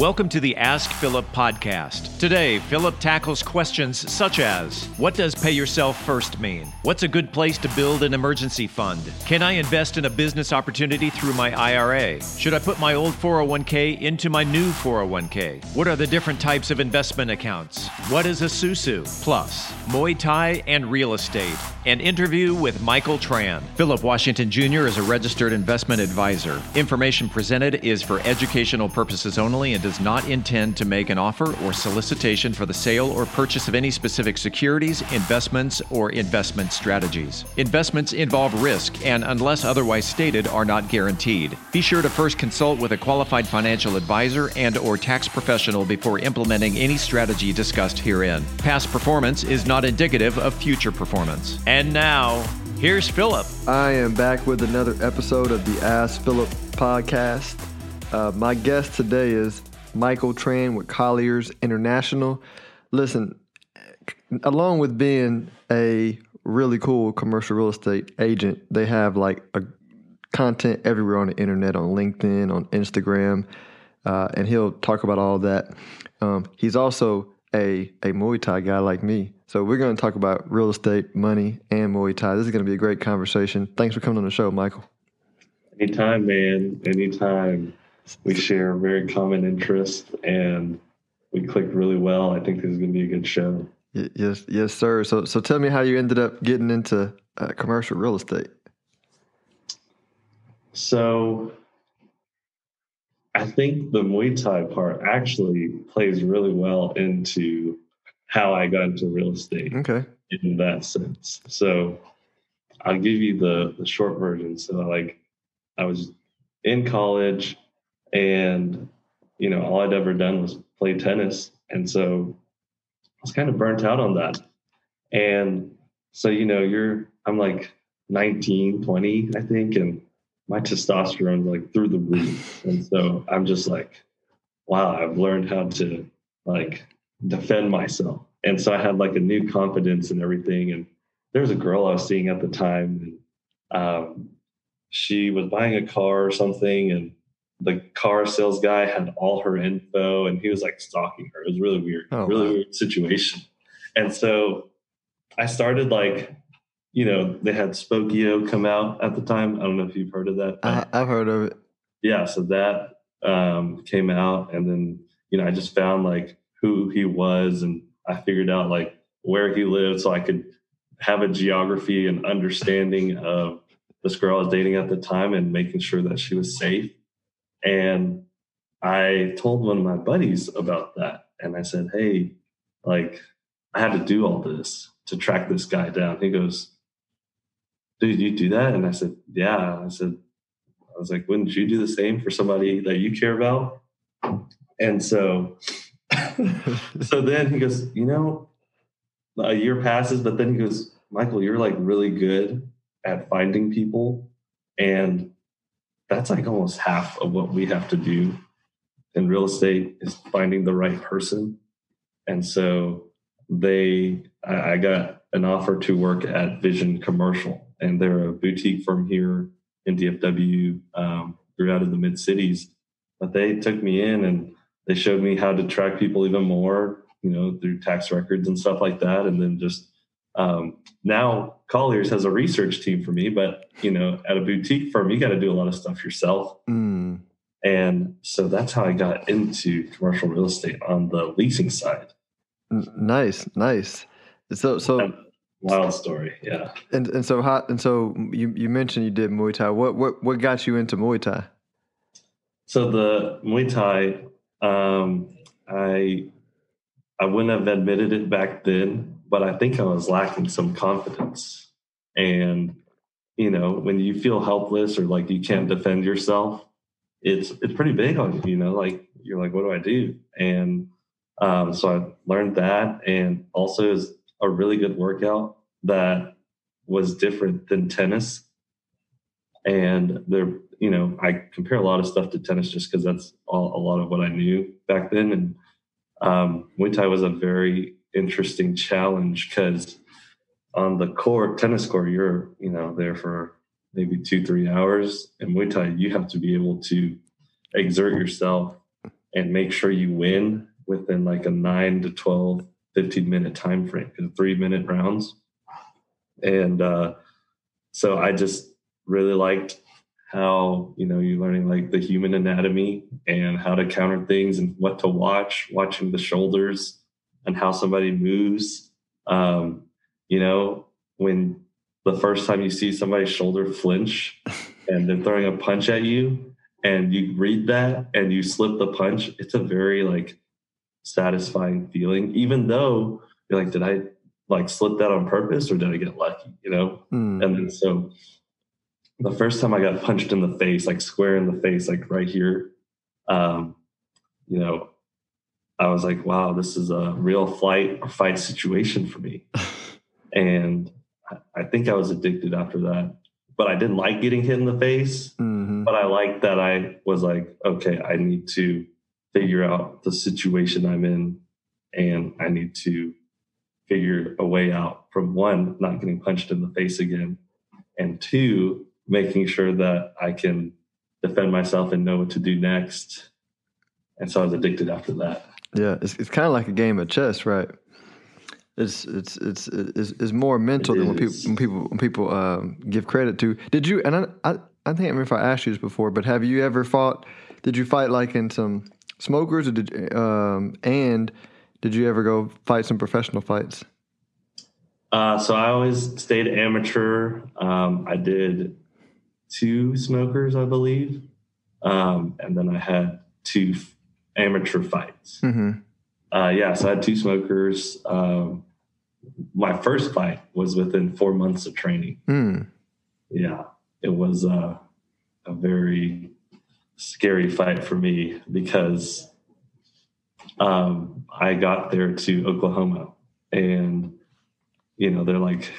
Welcome to the Ask Philip podcast. Today, Philip tackles questions such as What does pay yourself first mean? What's a good place to build an emergency fund? Can I invest in a business opportunity through my IRA? Should I put my old 401k into my new 401k? What are the different types of investment accounts? What is a SUSU? Plus, Muay Thai and real estate. An interview with Michael Tran. Philip Washington Jr. is a registered investment advisor. Information presented is for educational purposes only and does not intend to make an offer or solicitation for the sale or purchase of any specific securities, investments, or investment strategies. Investments involve risk and, unless otherwise stated, are not guaranteed. Be sure to first consult with a qualified financial advisor and or tax professional before implementing any strategy discussed herein. Past performance is not indicative of future performance. And now, here's Philip. I am back with another episode of the Ask Philip podcast. Uh, my guest today is Michael Tran with Colliers International. Listen, along with being a really cool commercial real estate agent, they have like a content everywhere on the internet, on LinkedIn, on Instagram, uh, and he'll talk about all that. Um, he's also a a Muay Thai guy like me, so we're going to talk about real estate, money, and Muay Thai. This is going to be a great conversation. Thanks for coming on the show, Michael. Anytime, man. Anytime. We share very common interests and we clicked really well. I think this is going to be a good show. Yes, yes, sir. So, so tell me how you ended up getting into uh, commercial real estate. So, I think the Muay Thai part actually plays really well into how I got into real estate. Okay. In that sense. So I'll give you the, the short version. So like I was in college and you know, all I'd ever done was play tennis. And so I was kind of burnt out on that. And so, you know, you're I'm like 19, 20, I think, and my testosterone's like through the roof. And so I'm just like, wow, I've learned how to like defend myself. And so I had like a new confidence and everything. And there was a girl I was seeing at the time, and um, she was buying a car or something, and the car sales guy had all her info, and he was like stalking her. It was really weird, oh, really wow. weird situation. And so I started like, you know, they had Spokeo come out at the time. I don't know if you've heard of that. I, have heard of it. Yeah, so that um, came out, and then you know, I just found like who he was and I figured out like where he lived so I could have a geography and understanding of this girl I was dating at the time and making sure that she was safe. And I told one of my buddies about that. And I said, Hey, like, I had to do all this to track this guy down. He goes, Dude, you do that? And I said, Yeah. I said, I was like, Wouldn't you do the same for somebody that you care about? And so so then he goes, you know, a year passes, but then he goes, Michael, you're like really good at finding people. And that's like almost half of what we have to do in real estate is finding the right person. And so they, I, got an offer to work at Vision Commercial, and they're a boutique firm here in DFW, um, throughout in the mid cities. But they took me in and they showed me how to track people even more, you know, through tax records and stuff like that. And then just um, now Colliers has a research team for me, but you know, at a boutique firm, you got to do a lot of stuff yourself. Mm. And so that's how I got into commercial real estate on the leasing side. Nice, nice. So, so wild story, yeah. And and so how and so you you mentioned you did Muay Thai. What what what got you into Muay Thai? So the Muay Thai um, I I wouldn't have admitted it back then, but I think I was lacking some confidence. And you know, when you feel helpless or like you can't defend yourself, it's it's pretty big on you. You know, like you're like, what do I do? And um, so I learned that, and also is a really good workout that was different than tennis. And there you know, I compare a lot of stuff to tennis just because that's all, a lot of what I knew back then. And um, Muay Thai was a very interesting challenge because on the court, tennis court, you're, you know, there for maybe two, three hours. And Muay Thai, you have to be able to exert yourself and make sure you win within like a 9 to 12 15 minute time frame in 3 minute rounds and uh so I just really liked how you know you're learning like the human anatomy and how to counter things and what to watch watching the shoulders and how somebody moves um, you know when the first time you see somebody's shoulder flinch and they're throwing a punch at you and you read that and you slip the punch it's a very like satisfying feeling even though you're like did i like slip that on purpose or did i get lucky you know Mm. and then so the first time I got punched in the face, like square in the face, like right here, um, you know, I was like, wow, this is a real flight or fight situation for me. and I- think I was addicted after that. But I didn't like getting hit in the face. Mhm. But I liked that I was like, okay, I need to figure out the situation I'm in and I need to figure a way out from one, not getting punched in the face again, and two, making sure that I can defend myself and know what to do next. And so I was addicted after that. Yeah, it's it's kind of like a game of chess, right? It's it's it's it's, it's more mental than when people when people when people um, give credit to. Did you? And I, I I think I remember if I asked you this before, but have you ever fought? Did you fight like in some smokers, or did um, and did you ever go fight some professional fights? Uh, so I always stayed amateur. Um, I did two smokers, I believe. Um, and then I had two amateur fights. Mm-hmm. Uh, yeah, so I had two smokers. Um, my first fight was within four months of training. Mm. Yeah, it was uh, a very scary fight for me because um, I got there to Oklahoma, and you know they're like,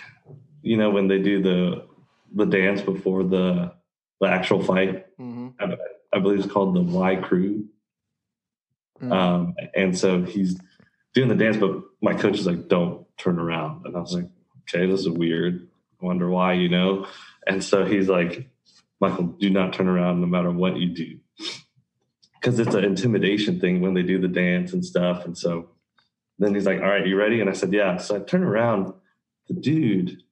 you know, when they do the the dance before the the actual fight, Mm-hmm. I, I believe it's called the Wai Kru. Mm. Um, and so he's doing the dance, but my coach is like, don't turn around. And I was like, okay, this is weird. I wonder why, you know? And so he's like, Michael, do not turn around no matter what you do. Because it's an intimidation thing when they do the dance and stuff. And so then he's like, all right, you ready? And I said, yeah. So I turn around. The dude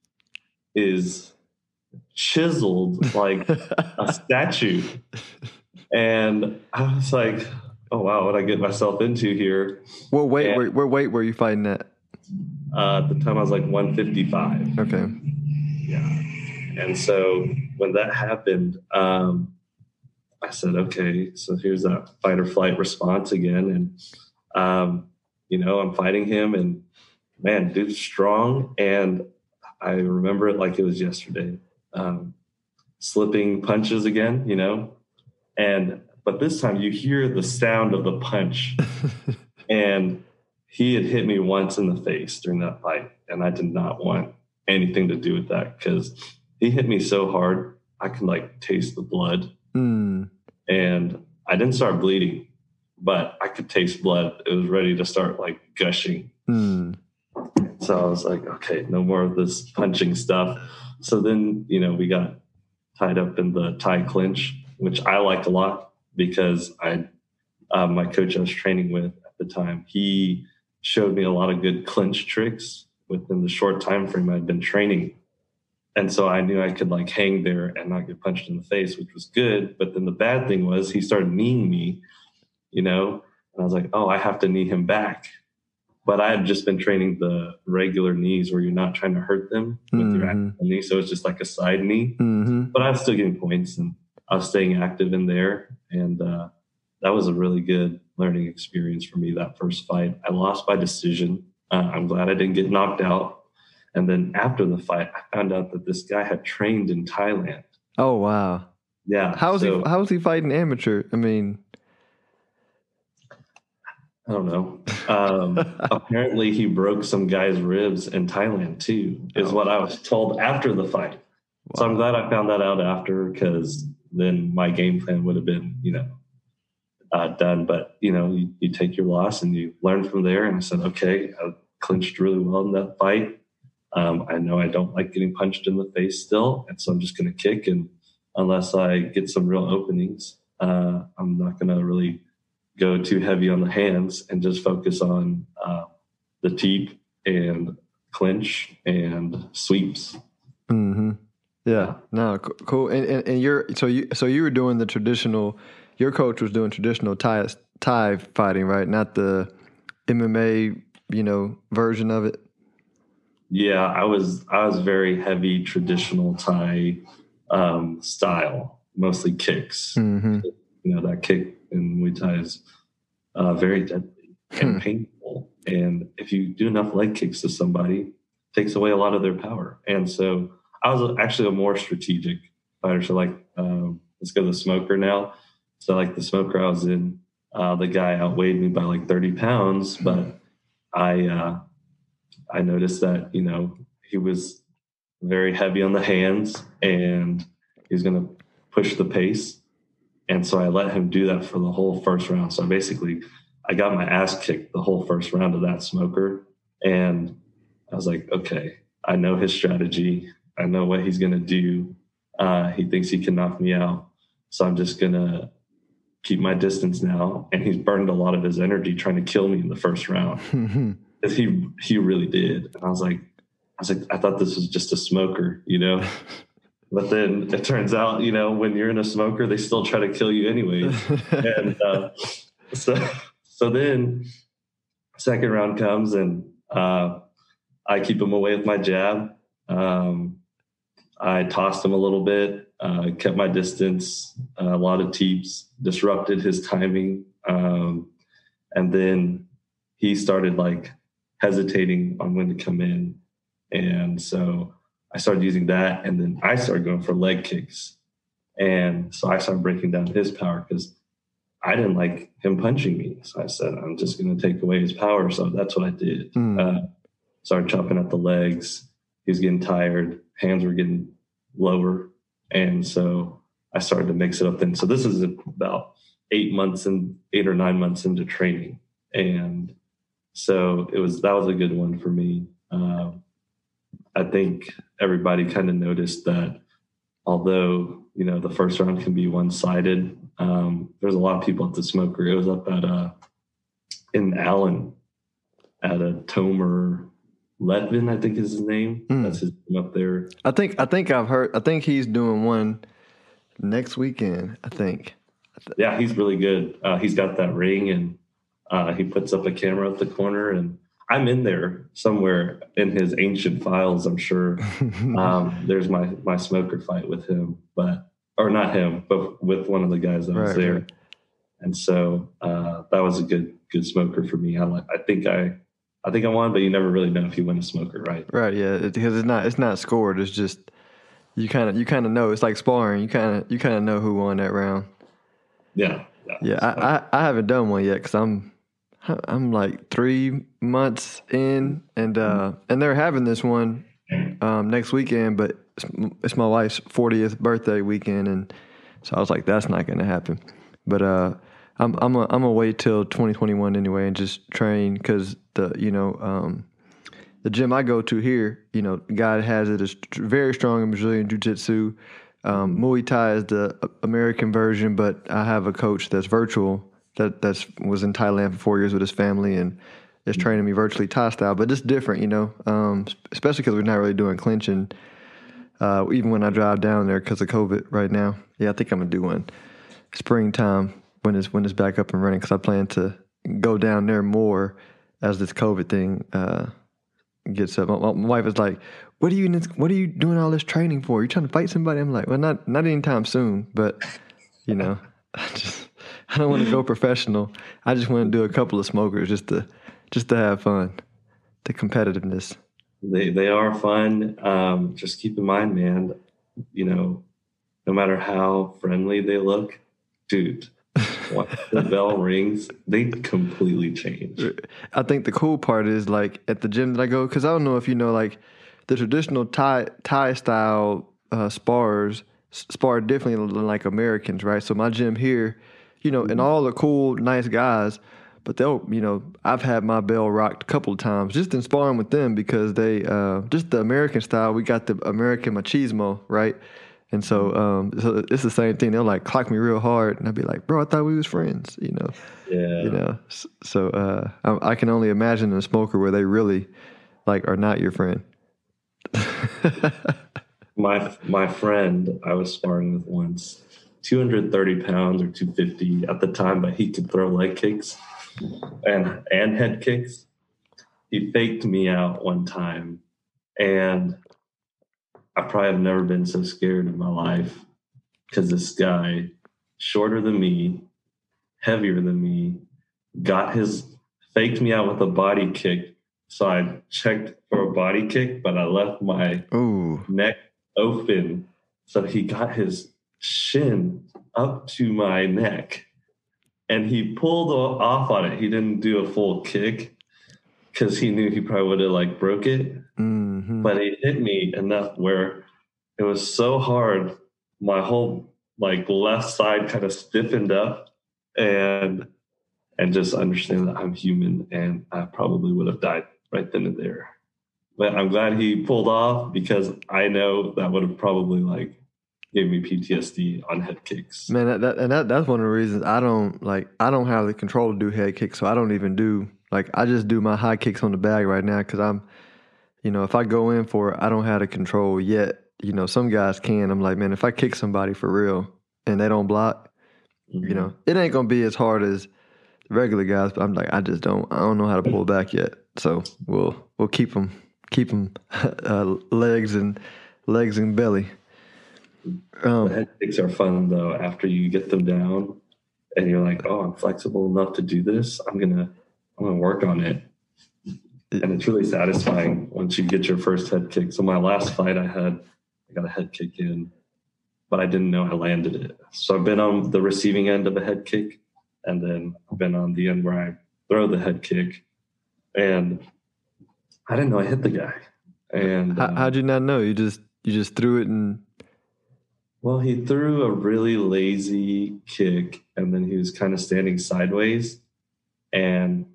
is chiseled like a statue. And I was like, oh, wow, what I get myself into here. what weight? Yeah. Where, where were you fighting at? Uh, at the time, I was like 155. Okay. Yeah. And so when that happened, um, I said, okay, so here's that fight or flight response again. And, um, you know, I'm fighting him, and man, dude's strong. And I remember it like it was yesterday. Um, slipping punches again, you know, and but this time you hear the sound of the punch, and he had hit me once in the face during that fight, and I did not want anything to do with that because he hit me so hard I could like taste the blood, Mm. and I didn't start bleeding, but I could taste blood. It was ready to start like gushing. Mm. So I was like, okay, no more of this punching stuff. So then, you know, we got tied up in the Thai clinch, which I liked a lot because I, uh, my coach I was training with at the time, he showed me a lot of good clinch tricks within the short time frame I'd been training. And so I knew I could like hang there and not get punched in the face, which was good. But then the bad thing was he started kneeing me, you know, and I was like, oh, I have to knee him back but I had just been training the regular knees where you're not trying to hurt them with your Mhm. actual knee. So it's just like a side knee, Mm-hmm. but I was still getting points and I was staying active in there. And uh, that was a really good learning experience for me that first fight. I lost by decision. Uh, I'm glad I didn't get knocked out. And then after the fight, I found out that this guy had trained in Thailand. Oh wow. Yeah. How's so- he? How's he fighting amateur? I mean, I don't know. Um, apparently, he broke some guy's ribs in Thailand too, is Oh. what I was told after the fight. So I'm glad I found that out after because then my game plan would have been, you know, uh, done. But you know, you, you take your loss and you learn from there. And I said, okay, I clinched really well in that fight. Um, I know I don't like getting punched in the face still, and so I'm just going to kick. And unless I get some real openings, uh, I'm not going to really go too heavy on the hands and just focus on uh, the teep and clinch and sweeps. Mm-hmm. Yeah. No. Cool. And, and and you're so you so you were doing the traditional. Your coach was doing traditional Thai Thai fighting, right? Not the MMA, you know, version of it. Yeah, I was I was very heavy traditional Thai um, style, mostly kicks. Mm-hmm. You know that kick in Muay Thai is uh, very deadly and Hmm. painful, and if you do enough leg kicks to somebody, it takes away a lot of their power. And so I was actually a more strategic fighter. So like, um, let's go to the smoker now. So like the smoker I was in, uh, the guy outweighed me by like thirty pounds, but I uh, I noticed that you know he was very heavy on the hands and he was going to push the pace, and so I let him do that for the whole first round. So basically, I got my ass kicked the whole first round of that smoker, and I was like, okay, I know his strategy. I know what he's going to do. Uh, he thinks he can knock me out, so I'm just gonna keep my distance now. And he's burned a lot of his energy trying to kill me in the first round. Mm-hmm. 'Cause he he really did. And I was like, I was like, I thought this was just a smoker, you know. But then it turns out, you know, when you're in a smoker, they still try to kill you anyways. and uh, so so then second round comes and uh, I keep him away with my jab. Um, I tossed him a little bit, uh, kept my distance, uh, a lot of teeps, disrupted his timing, um, and then he started like hesitating on when to come in, and so I started using that, and then I started going for leg kicks, and so I started breaking down his power because I didn't like him punching me. So I said, I'm just going to take away his power. So that's what I did. Mm. Uh, started chopping at the legs. He was getting tired. Hands were getting lower. And so I started to mix it up then. So this is about eight months and eight or nine months into training. And so it was, that was a good one for me. Um, I think everybody kind of noticed that although, you know, the first round can be one sided, um, there's a lot of people at the smoker. It was up at uh in Allen at a Tomer Letvin, I think is his name. Mm. That's his name up there. I think I think I've heard. I think he's doing one next weekend. I think. Yeah, he's really good. Uh, he's got that ring and uh, he puts up a camera at the corner and I'm in there somewhere in his ancient files, I'm sure. Um, there's my my smoker fight with him, but or not him, but with one of the guys that was there. right. And so uh, that was a good good smoker for me. I like. I think I, I think I won, but you never really know if you win a smoker, right? Right, yeah, because it's not it's not scored. It's just you kind of you kind of know. It's like sparring. You kind of you kind of know who won that round. Yeah, yeah. Yeah, I I, I haven't done one yet because I'm I'm like three months in, and uh and they're having this one um next weekend, but it's, it's my wife's 40th birthday weekend, and so I was like, that's not going to happen. But uh, I'm I'm a, I'm gonna wait till 2021 anyway, and just train because the you know um the gym I go to here, you know, God has it is very strong in Brazilian Jiu Jitsu. Um, Muay Thai is the uh, American version, but I have a coach that's virtual that that's was in Thailand for four years with his family and is training me virtually Thai style. But it's different, you know, um, especially because we're not really doing clinching. Uh, even when I drive down there because of COVID right now. Yeah, I think I'm gonna do one springtime when it's when it's back up and running because I plan to go down there more as this COVID thing uh, gets up. My, my wife is like, "What are you What are you doing all this training for? You trying to fight somebody?" I'm like, "Well, not not anytime soon, but you know, I just I don't want to go professional. I just want to do a couple of smokers just to just to have fun, the competitiveness." They they are fun. Um, just keep in mind, man. You know, no matter how friendly they look, dude. Once the bell rings, they completely change. I think the cool part is like at the gym that I go because I don't know if you know like the traditional Thai Thai style uh, spars spar differently than like Americans, right? So my gym here, you know, and all the cool, nice guys, but they'll, you know, I've had my bell rocked a couple of times just in sparring with them because they uh, just the American style. We got the American machismo, right? And so, um, so it's the same thing. They'll like clock me real hard, and I'll be like, "Bro, I thought we was friends," you know. Yeah. You know. So uh, I, I can only imagine a smoker where they really like are not your friend. my my friend I was sparring with once, 230 pounds or 250 at the time, but he could throw leg kicks and and head kicks. He faked me out one time, and I probably have never been so scared in my life because this guy, shorter than me, heavier than me, got his faked me out with a body kick. So I checked for a body kick, but I left my Ooh. neck open. So he got his shin up to my neck and he pulled off on it. He didn't do a full kick because he knew he probably would have like broke it. hmm But he hit me enough where it was so hard, my whole like left side kind of stiffened up and and just understand that I'm human and I probably would have died right then and there. But I'm glad he pulled off because I know that would have probably like gave me PTSD on head kicks. Man, that, that and that that's one of the reasons I don't like I don't have the control to do head kicks, so I don't even do like I just do my high kicks on the bag right now because I'm, you know, if I go in for it, I don't have the control yet. You know, some guys can. I'm like, man, if I kick somebody for real and they don't block, you know, it ain't gonna be as hard as regular guys. But I'm like, I just don't, I don't know how to pull back yet. So we'll we'll keep them keep them uh, legs and legs and belly. Um, head kicks are fun though after you get them down and you're like, oh, I'm flexible enough to do this. I'm gonna I'm gonna work on it. And it's really satisfying once you get your first head kick. So my last fight I had, I got a head kick in, but I didn't know I landed it. So I've been on the receiving end of a head kick, and then I've been on the end where I throw the head kick. And I didn't know I hit the guy. And how, uh, how'd you not know? You just you just threw it and Well, he threw a really lazy kick and then he was kind of standing sideways. And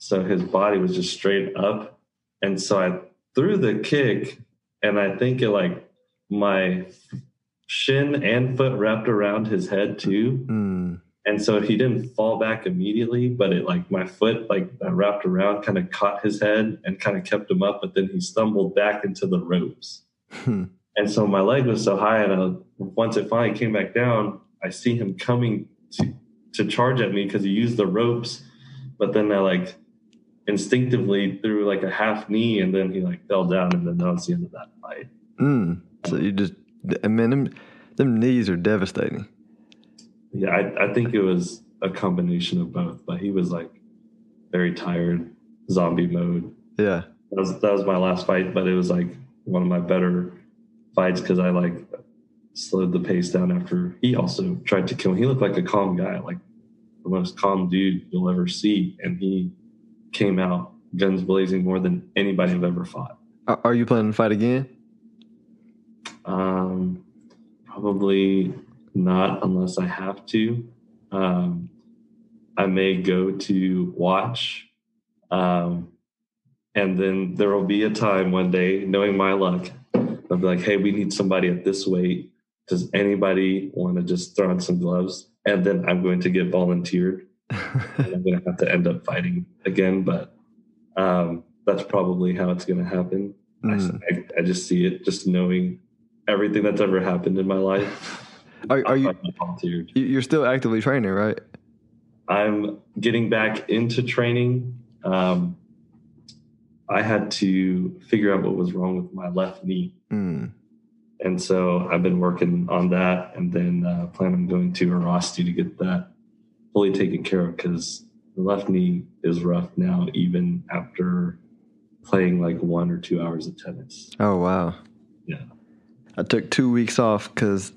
so his body was just straight up. And so I threw the kick and I think it like my shin and foot wrapped around his head too. mm, And so he didn't fall back immediately, but it like my foot like that wrapped around kind of caught his head and kind of kept him up, but then he stumbled back into the ropes. hmm, And so my leg was so high, and I, once it finally came back down, I see him coming to to charge at me because he used the ropes, but then I like instinctively threw like a half knee, and then he like fell down, and then that was the end of that fight. mm. So you just I mean them them knees are devastating. Yeah, I, I think it was a combination of both, but he was like very tired, zombie mode. Yeah. That was that was my last fight, but it was like one of my better fights because I like slowed the pace down after he also tried to kill me. He looked like a calm guy, like the most calm dude you'll ever see, and he came out guns blazing more than anybody I've ever fought. Are, you planning to fight again? Um, probably not unless I have to. Um, I may go to watch. Um, and then there will be a time one day, knowing my luck, I'll be like, hey, we need somebody at this weight. Does anybody want to just throw on some gloves? And then I'm going to get volunteered. I'm going to have to end up fighting again. But um, that's probably how it's going to happen. I, Mm. I, I just see it, just knowing everything that's ever happened in my life. Are, are you volunteered. you- you're still actively training, right? I'm getting back into training. Um, I had to figure out what was wrong with my left knee. Mm. And so I've been working on that and then uh, plan on going to Airrosti to get that fully taken care of because the left knee is rough now, even after playing like one or two hours of tennis. Oh wow. Yeah. I took two weeks off because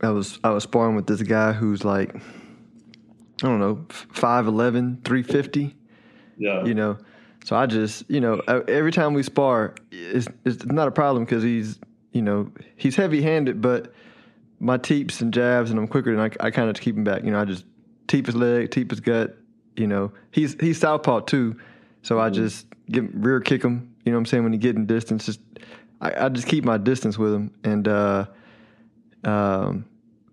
I was I was sparring with this guy who's like I don't know 5'11", 350, Yeah. you know. So I just you know every time we spar, it's it's not a problem because he's you know he's heavy handed, but my teeps and jabs and I'm quicker than I, I kind of keep him back. You know I just teep his leg, teep his gut. You know he's he's southpaw too, so I just give rear kick him. You know what I'm saying when he get in distance, just I, I just keep my distance with him, and uh, Um,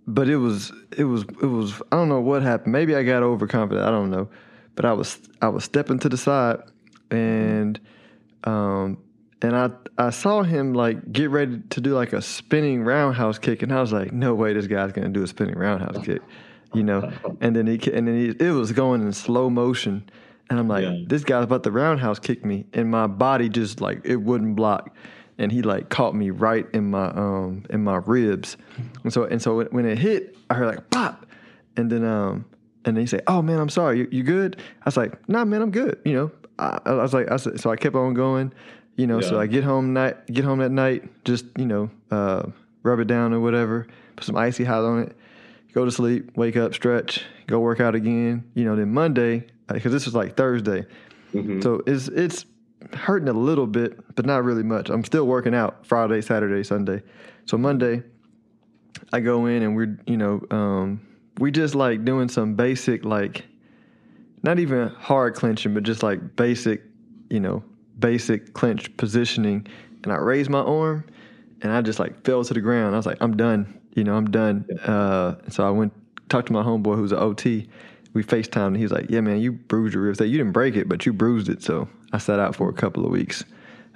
but it was it was it was I don't know what happened. Maybe I got overconfident. I don't know. But I was I was stepping to the side and um and I I saw him like get ready to do like a spinning roundhouse kick and I was like, no way this guy's gonna do a spinning roundhouse kick. You know, and then he and then he, it was going in slow motion, and I'm like, Yeah. this guy's about to roundhouse kick me, and my body just like it wouldn't block, and he like caught me right in my um in my ribs, and so and so when- it hit, I heard like pop, and then um and then he said, oh man, I'm sorry, you, you good? I was like, nah, man, I'm good. You know, I, I was like, I said, so I kept on going, you know. So I get home night, get home that night, just you know, uh, rub it down or whatever, put some icy hot on it, go to sleep, wake up, stretch, go work out again. You know, then Monday, because this was like Thursday, Mhm. so it's it's hurting a little bit, but not really much. I'm still working out Friday, Saturday, Sunday. So Monday, I go in and we're you know um, we just like doing some basic like not even hard clenching, but just like basic you know basic clench positioning. And I raised my arm, and I just like fell to the ground. I was like, I'm done. You know, I'm done. Uh, so I went talked to my homeboy who's an OT. We FaceTimed and he was like, Yeah, man, you bruised your ribs. You didn't break it, but you bruised it. So I sat out for a couple of weeks.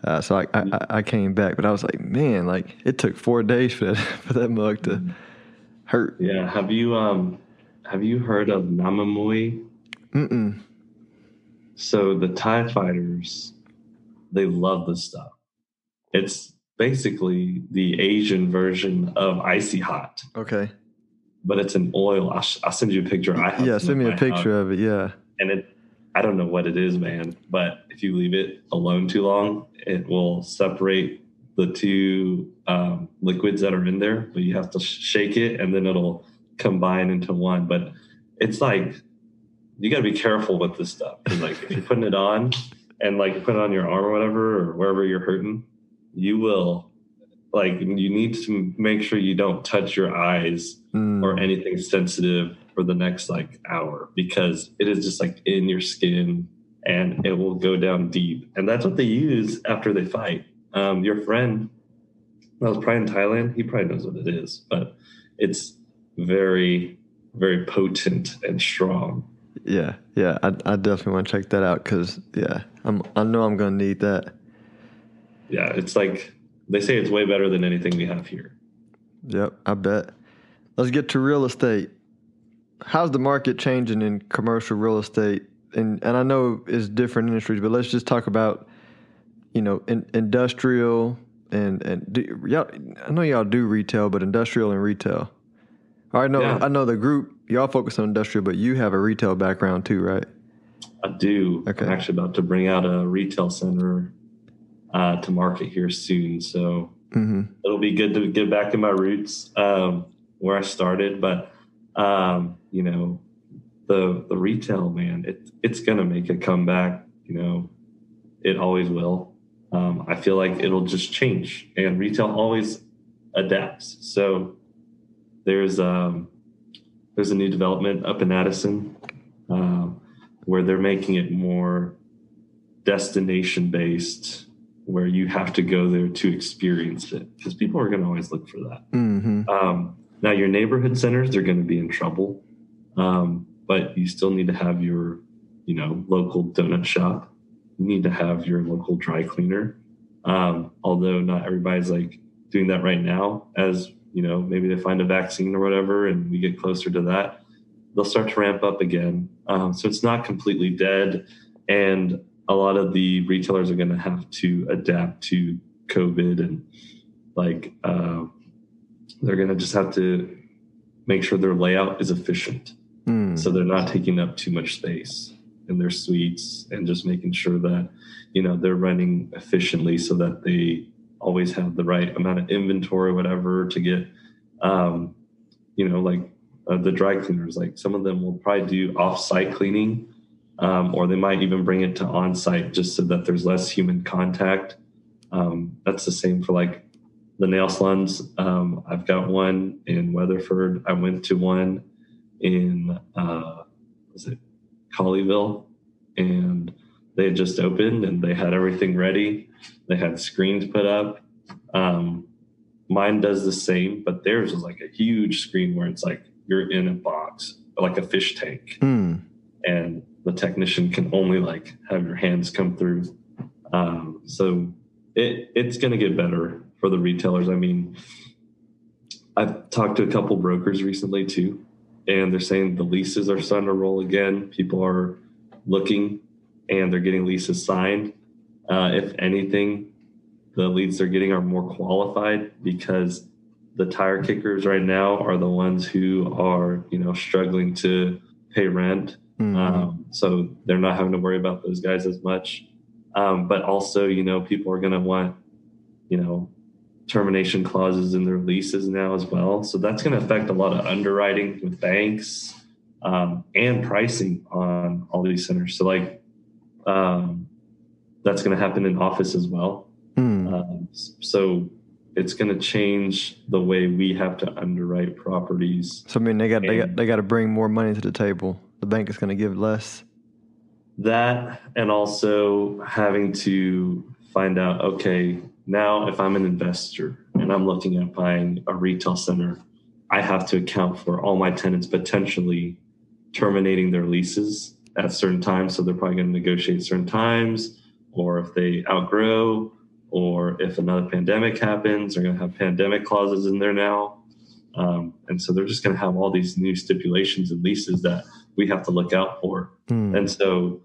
Uh, so I, I, I- I came back, but I was like, man, like it took four days for that for that mug to hurt. Yeah. Have you um have you heard of Namman Muay? Mm-mm. So the Thai fighters, they love this stuff. It's basically the Asian version of icy hot, Okay. but it's an oil. I'll, sh- I'll send you a picture. I have Yeah, send me a my house. picture of it. Yeah. and it I don't know what it is, man, but if you leave it alone too long, it will separate the two um, liquids that are in there. But you have to sh- shake it, and then it'll combine into one. But it's like you got to be careful with this stuff. like if you're putting it on, and like put it on your arm or whatever, or wherever you're hurting, you will like you need to make sure you don't touch your eyes Mm. or anything sensitive for the next like hour because it is just like in your skin and it will go down deep. And that's what they use after they fight. Um, your friend that was probably in Thailand, he probably knows what it is, but it's very, very potent and strong. Yeah. Yeah. I, I definitely want to check that out because yeah, I'm I know I'm gonna need that. Yeah, it's like they say it's way better than anything we have here. Yep, I bet. Let's get to real estate. How's the market changing in commercial real estate? And and I know it's different industries, but let's just talk about, you know, in, industrial and and do, y'all. I know y'all do retail, but industrial and retail. I know Yeah. I know the group y'all focus on industrial, but you have a retail background too, right? I do. Okay. I'm actually about to bring out a retail center uh, to market here soon. So Mm-hmm. it'll be good to get back in my roots um, where I started. But um, you know, the the retail man, it it's gonna make a comeback. You know, it always will. Um, I feel like it'll just change, and retail always adapts. So there's um, there's a new development up in Addison um, where they're making it more destination based where you have to go there to experience it because people are going to always look for that. Mm-hmm. Um, now, your neighborhood centers, they're going to be in trouble, um, but you still need to have your, you know, local donut shop. You need to have your local dry cleaner. Um, although not everybody's like doing that right now, as you know, maybe they find a vaccine or whatever, and we get closer to that, they'll start to ramp up again. Um, so it's not completely dead, and a lot of the retailers are going to have to adapt to COVID and like uh, they're going to just have to make sure their layout is efficient Mm. so they're not taking up too much space in their suites and just making sure that you know they're running efficiently so that they always have the right amount of inventory whatever to get um, you know like uh, the dry cleaners like some of them will probably do off-site cleaning um, or they might even bring it to on-site just so that there's less human contact um, that's the same for like the nail salons um, i've got one in weatherford i went to one in uh was it Colleyville and they had just opened and they had everything ready. They had screens put up. Um mine does the same, but theirs is like a huge screen where it's like you're in a box, like a fish tank, Mm. And the technician can only like have your hands come through. Um, so it it's going to get better for the retailers. I mean, I've talked to a couple brokers recently too, and they're saying the leases are starting to roll again. People are looking and they're getting leases signed. Uh, if anything, the leads they're getting are more qualified because the tire kickers right now are the ones who are you know struggling to pay rent Mhm. um, so they're not having to worry about those guys as much. Um, but also, you know, people are going to want, you know, termination clauses in their leases now as well. So that's going to affect a lot of underwriting with banks um, and pricing on all these centers. So, like, um, that's going to happen in office as well. Mm. Um, so it's going to change the way we have to underwrite properties. So I mean, they got they got they got to bring more money to the table. The bank is going to give less. that and also having to find out okay now if i'm an investor and i'm looking at buying a retail center i have to account for all my tenants potentially terminating their leases at certain times so they're probably going to negotiate certain times or if they outgrow or if another pandemic happens they're going to have pandemic clauses in there now um, and so they're just going to have all these new stipulations and leases that we have to look out for Mm. and so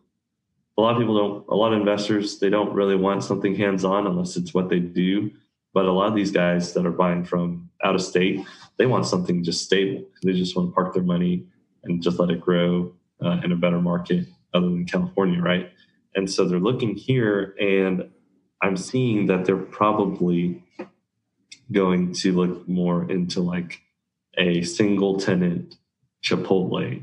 a lot of people don't, a lot of investors, they don't really want something hands on unless it's what they do. But a lot of these guys that are buying from out of state, they want something just stable. They just want to park their money and just let it grow uh, in a better market other than California, right? And so they're looking here, and I'm seeing that they're probably going to look more into like a single tenant Chipotle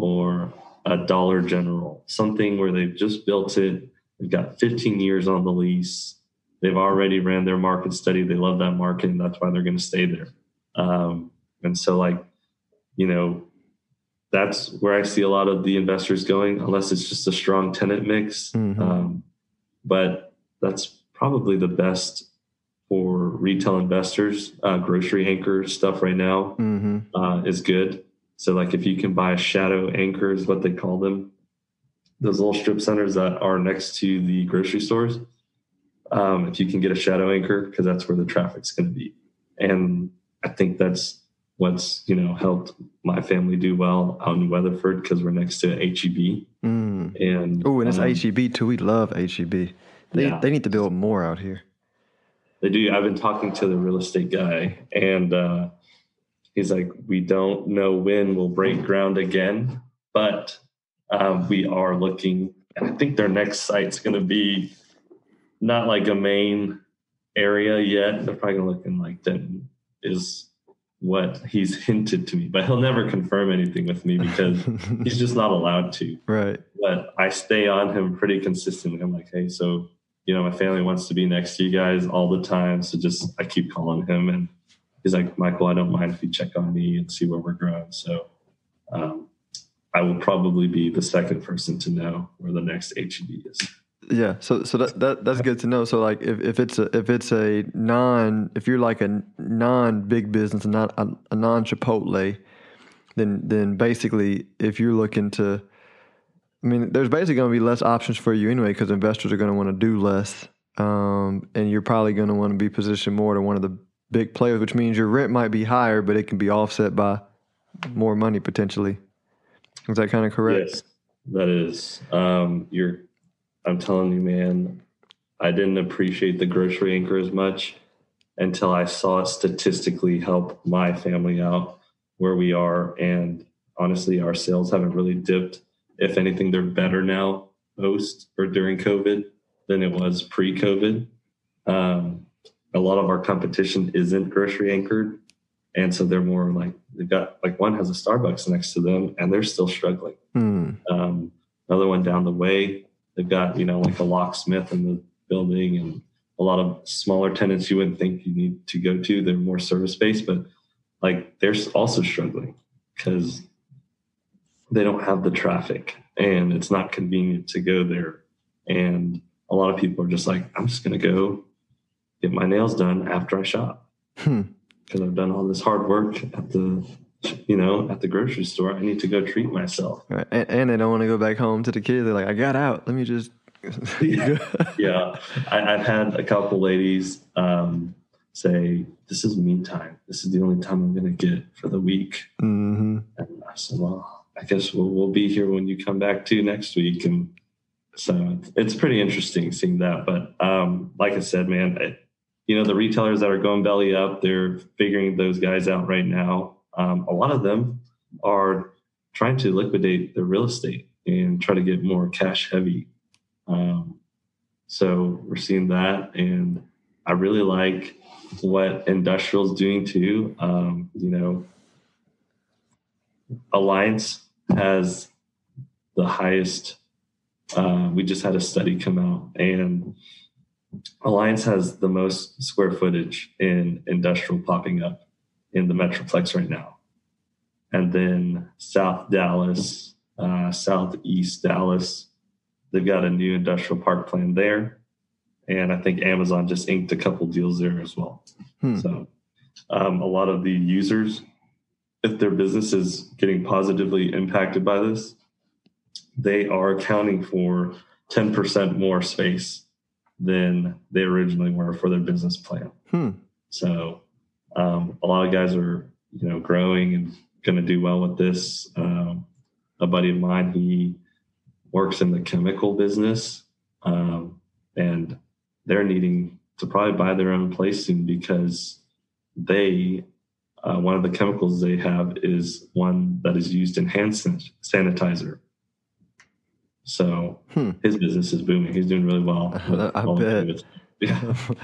or a Dollar General, something where they've just built it. They've got 15 years on the lease. They've already ran their market study. They love that market, and that's why they're going to stay there. Um, and so, like, you know, that's where I see a lot of the investors going, unless it's just a strong tenant mix. Mhm. Um, but that's probably the best for retail investors. Uh, grocery anchor stuff right now hmm uh, is good. So, like, if you can buy a shadow anchor, is what they call them, those little strip centers that are next to the grocery stores. Um, if you can get a shadow anchor, because that's where the traffic's going to be, and I think that's what's you know helped my family do well out in Weatherford because we're next to HEB, Mm. and Oh, and it's um, HEB too. We love HEB. They Yeah. they need to build more out here. They do. I've been talking to the real estate guy, and uh, he's like, "We don't know when we'll break ground again, but um, we are looking." And I think their next site's going to be not like a main area yet. They're probably going to look in like Denton is what he's hinted to me, but he'll never confirm anything with me because he's just not allowed to right. but I stay on him pretty consistently. I'm like, hey, so you know, my family wants to be next to you guys all the time, so just I keep calling him, and he's like, Michael, I don't mind if you check on me and see where we're growing. So um, I will probably be the second person to know where the next HEB is. Yeah, so so that, that that's good to know. So like if, if it's a if it's a non if you're like a non big business and not a, a non Chipotle, then then basically if you're looking to, I mean, there's basically going to be less options for you anyway because investors are going to want to do less, um, and you're probably going to want to be positioned more to one of the big players, which means your rent might be higher, but it can be offset by more money potentially. Is that kind of correct? Yes, that is. Um, you're. I'm telling you, man. I didn't appreciate the grocery anchor as much until I saw it statistically help my family out where we are. And honestly, our sales haven't really dipped. If anything, they're better now post or during COVID than it was pre-COVID. Um, a lot of our competition isn't grocery anchored, and so they're more like they've got like one has a Starbucks next to them, and they're still struggling. Hmm. Um, another one down the way, they've got you know like a locksmith in the building, and a lot of smaller tenants you wouldn't think you need to go to. They're more service based, but like they're also struggling because they don't have the traffic and it's not convenient to go there. And a lot of people are just like, I'm just going to go get my nails done after I shop. Hmm. because I've done all this hard work at the, you know, at the grocery store. I need to go treat myself. Right. And, and they don't want to go back home to the kids. They're like, I got out. Let me just. Yeah. yeah, I, I've had a couple ladies um, say, "This is me time. This is the only time I'm going to get for the week." hmm And I said, "Well, I guess we'll, we'll be here when you come back to next week." And so it's pretty interesting seeing that. But um, like I said, man, I, you know, the retailers that are going belly up, they're figuring those guys out right now. Um, a lot of them are trying to liquidate their real estate and try to get more cash heavy. Um, so we're seeing that, and I really like what industrial's doing too. Um, you know, Alliance has the highest. Uh, we just had a study come out, and Alliance has the most square footage in industrial popping up in the Metroplex right now. And then South Dallas, uh, Southeast Dallas, they've got a new industrial park plan there. And I think Amazon just inked a couple deals there as well. Hmm. So um, a lot of the users, if their business is getting positively impacted by this, they are accounting for 10% more space than they originally were for their business plan. Hmm. So um, a lot of guys are, you know, growing and going to do well with this. Um, a buddy of mine, he works in the chemical business, um, and they're needing to probably buy their own place soon because they uh, one of the chemicals they have is one that is used in hand sanitizer. So Hmm. his business is booming. He's doing really well. I bet. Yeah.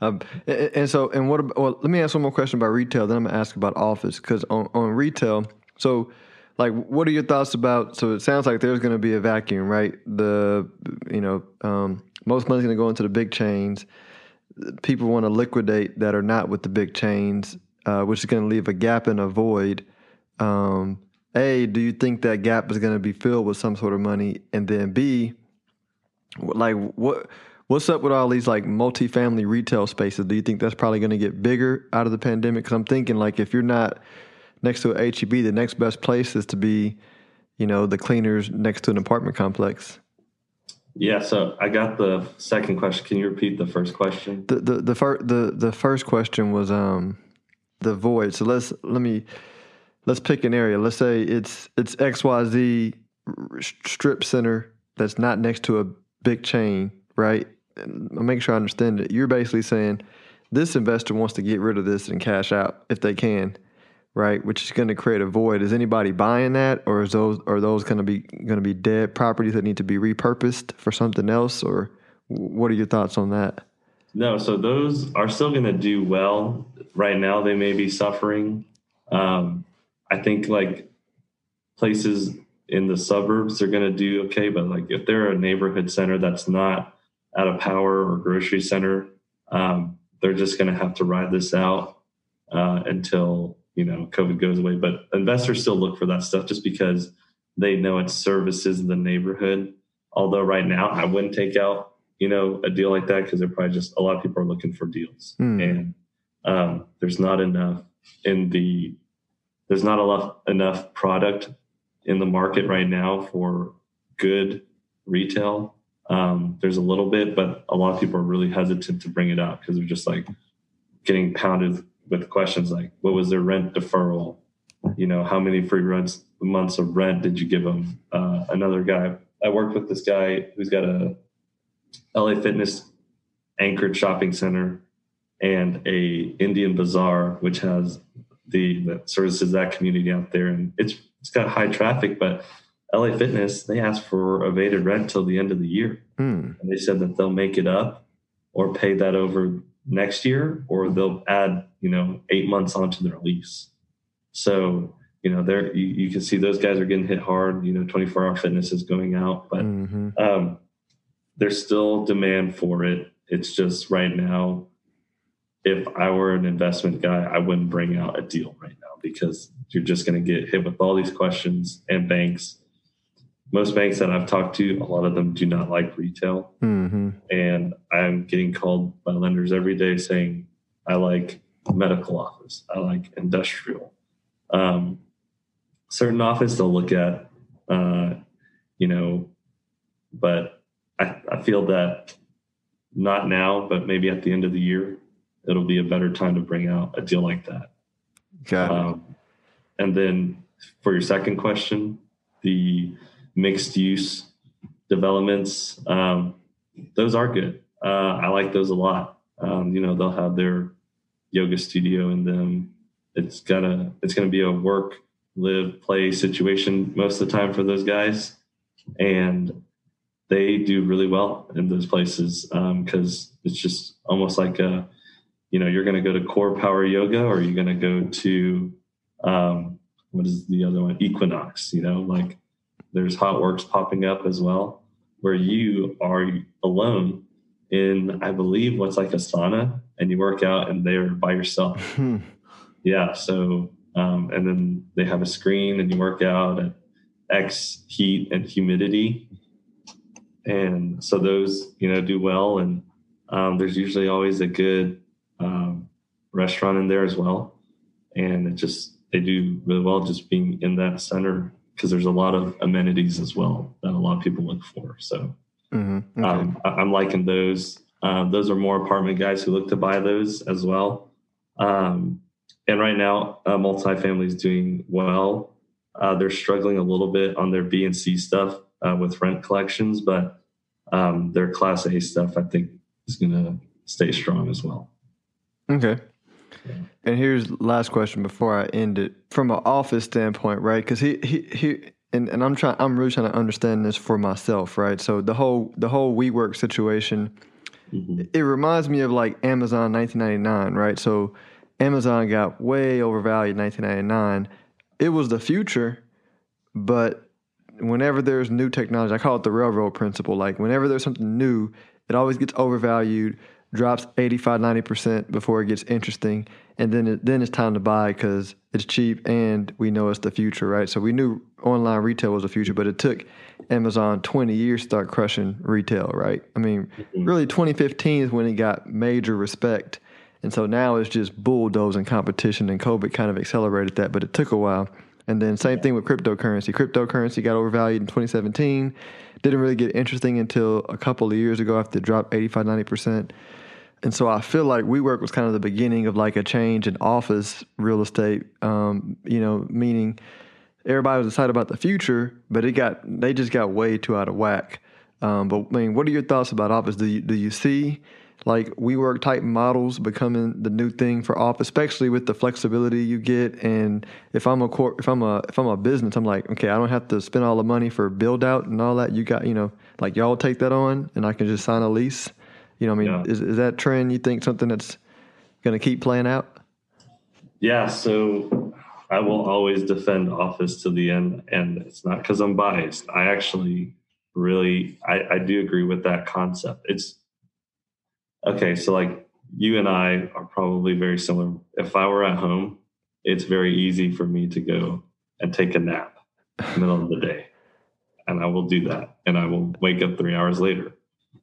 Um, and, and so, and what? About, well, let me ask one more question about retail. Then I'm gonna ask about office because on on retail. So, like, what are your thoughts about? So it sounds like there's gonna be a vacuum, right? The you know um, most money's gonna go into the big chains. People want to liquidate that are not with the big chains, uh, which is gonna leave a gap and a void. Um, a, do you think that gap is going to be filled with some sort of money? And then B, like what what's up with all these like multifamily retail spaces? Do you think that's probably going to get bigger out of the pandemic? Because I'm thinking like if you're not next to a HEB, the next best place is to be, you know, the cleaners next to an apartment complex. Yeah, so I got the second question. Can you repeat the first question? The the the first the the first question was um the void. So let's let me let's pick an area. Let's say it's it's XYZ strip center that's not next to a big chain, right? And I'll make sure I understand it. You're basically saying this investor wants to get rid of this and cash out if they can, right? Which is going to create a void. Is anybody buying that, or is those are those going to be going to be dead properties that need to be repurposed for something else, or what are your thoughts on that? No, so those are still going to do well. Right now, they may be suffering. Um, I think like places in the suburbs are going to do okay, but like if they're a neighborhood center that's not at a power or grocery center, um, they're just going to have to ride this out uh, until you know COVID goes away. But investors still look for that stuff just because they know it services the neighborhood. Although right now, I wouldn't take out you know a deal like that because they're probably just a lot of people are looking for deals Hmm. and um, there's not enough in the there's not enough enough product in the market right now for good retail. Um, there's a little bit but a lot of people are really hesitant to bring it out because they're just like getting pounded with questions like what was their rent deferral? You know how many free rents months of rent did you give them uh, another guy i worked with this guy who's got a LA Fitness anchored shopping center and a indian bazaar which has the that services that community out there. And it's it's got high traffic but LA Fitness they asked for evaded rent till the end of the year. Hmm. and they said that they'll make it up or pay that over next year or they'll add you know eight months onto their lease. So you know there you, you can see those guys are getting hit hard you know 24 hour fitness is going out but hmm um, there's still demand for it. It's just right now if i were an investment guy i wouldn't bring out a deal right now because you're just going to get hit with all these questions and banks most banks that i've talked to a lot of them do not like retail hmm and I'm getting called by lenders every day saying I like medical office. I like industrial. Um, certain office they'll look at, uh, you know, but I, I feel that not now, but maybe at the end of the year, it'll be a better time to bring out a deal like that. Got. Um, and then for your second question, the mixed use developments, um, those are good. Uh, I like those a lot. Um, you know, they'll have their yoga studio in them. It's gonna it's gonna be a work, live, play situation most of the time for those guys, and they do really well in those places because it's just almost like a you know you're going to go to CorePower Yoga or you're going to go to um, what is the other one? Equinox you know like there's HOTWORX popping up as well where you are alone in i believe what's like a sauna and you work out and they're by yourself. Hmm. yeah so um, and then they have a screen and you work out at x heat and humidity. And so those you know do well and um, there's usually always a good restaurant in there as well and it just they do really well just being in that center because there's a lot of amenities as well that a lot of people look for so Mhm. Okay. um, I, I'm liking those. Um, those are more apartment guys who look to buy those as well. Um, and right now, uh, multifamily is doing well. Uh, they're struggling a little bit on their B and C stuff uh, with rent collections, but um, their Class A stuff, I think, is going to stay strong as well. Okay. And here's last question before I end it. From an office standpoint, right? Because he he he and, and I'm trying I'm really trying to understand this for myself, right? So the whole the whole WeWork situation, Mhm. it reminds me of like Amazon 1999, right? So Amazon got way overvalued in 1999. It was the future, but whenever there's new technology, I call it the railroad principle. Like whenever there's something new, it always gets overvalued, drops 85, 90% before it gets interesting. And then it, then it's time to buy because it's cheap and we know it's the future, right? So we knew online retail was the future, but it took Amazon 20 years to start crushing retail, right? I mean, mm-hmm. really 2015 is when it got major respect. And so now it's just bulldozing competition, and COVID kind of accelerated that, but it took a while. And then same thing with cryptocurrency. Cryptocurrency got overvalued in 2017. Didn't really get interesting until a couple of years ago after it dropped 85, 90%. And so I feel like WeWork was kind of the beginning of like a change in office real estate, um, you know, meaning everybody was excited about the future, but it got they just got way too out of whack. Um, but I mean, what are your thoughts about office? Do you do you see like WeWork type models becoming the new thing for office, especially with the flexibility you get? And if I'm a cor- if I'm a if I'm a business, I'm like, okay, I don't have to spend all the money for build out and all that. You got you know, like y'all take that on, and I can just sign a lease. You know, I mean, Yeah. is is that trend you think something that's going to keep playing out? Yeah, so I will always defend Office to the end, and it's not because I'm biased. I actually really I, I do agree with that concept. It's okay. So like you and I are probably very similar. If I were at home, it's very easy for me to go and take a nap in the middle of the day, and I will do that, and I will wake up three hours later.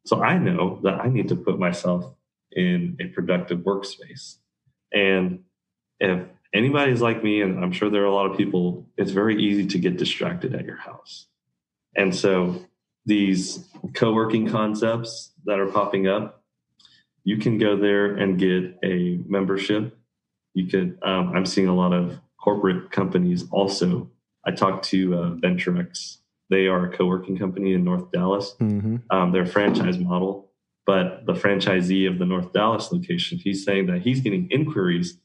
So I know that I need to put myself in a productive workspace, and if anybody's like me, and I'm sure there are a lot of people, it's very easy to get distracted at your house. And so these co working concepts that are popping up, you can go there and get a membership. You could, um, I'm seeing a lot of corporate companies also. I talked to uh, VentureX. They are a co working company in North Dallas Mm-hmm. um, their franchise model. But the franchisee of the North Dallas location, he's saying that he's getting inquiries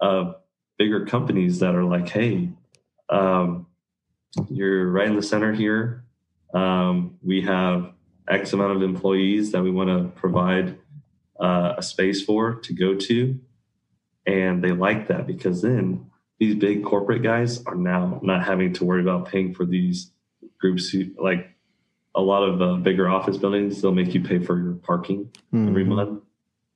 of bigger companies that are like, hey, um, you're right in the center here. Um, we have X amount of employees that we want to provide uh, a space for to go to. And they like that because then these big corporate guys are now not having to worry about paying for these groups who like a lot of uh, bigger office buildings they'll make you pay for your parking every Mhm. month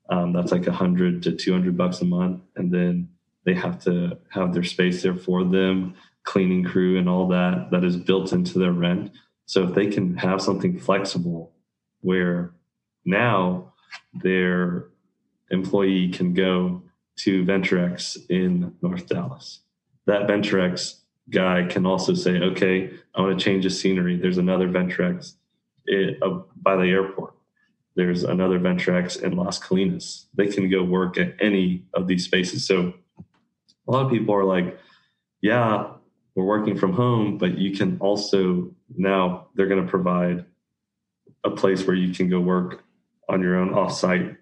um, that's like a hundred to 200 bucks a month and then they have to have their space there for them cleaning crew and all that that is built into their rent so if they can have something flexible where now their employee can go to VentureX in North Dallas. That VentureX guy can also say, okay, I want to change the scenery. There's another VentureX uh, by the airport. There's another VentureX in Las Colinas. They can go work at any of these spaces. So a lot of people are like, yeah, we're working from home, but you can also now they're going to provide a place where you can go work on your own offsite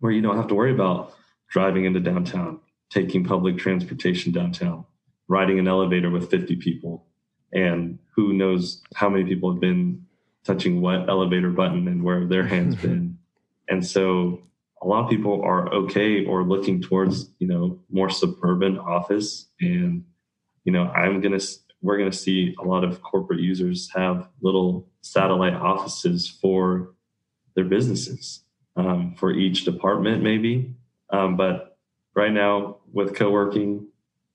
where you don't have to worry about driving into downtown, taking public transportation downtown, riding an elevator with 50 people. And who knows how many people have been touching what elevator button and where their hands been. And so a lot of people are okay or looking towards, you know, more suburban office. And, you know, I'm going to, we're going to see a lot of corporate users have little satellite offices for their businesses um, for each department, maybe. Um, but right now, with co working,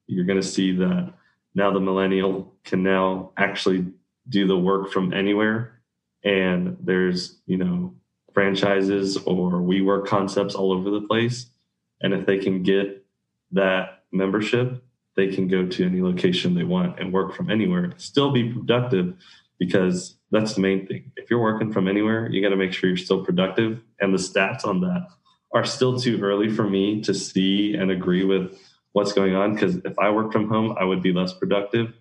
you're going to see that now the millennial can now actually do the work from anywhere. And there's, you know, franchises or WeWork concepts all over the place. And if they can get that membership, they can go to any location they want and work from anywhere, still be productive because that's the main thing. If you're working from anywhere, you got to make sure you're still productive. And the stats on that are still too early for me to see and agree with what's going on. Because if I work from home, I would be less productive.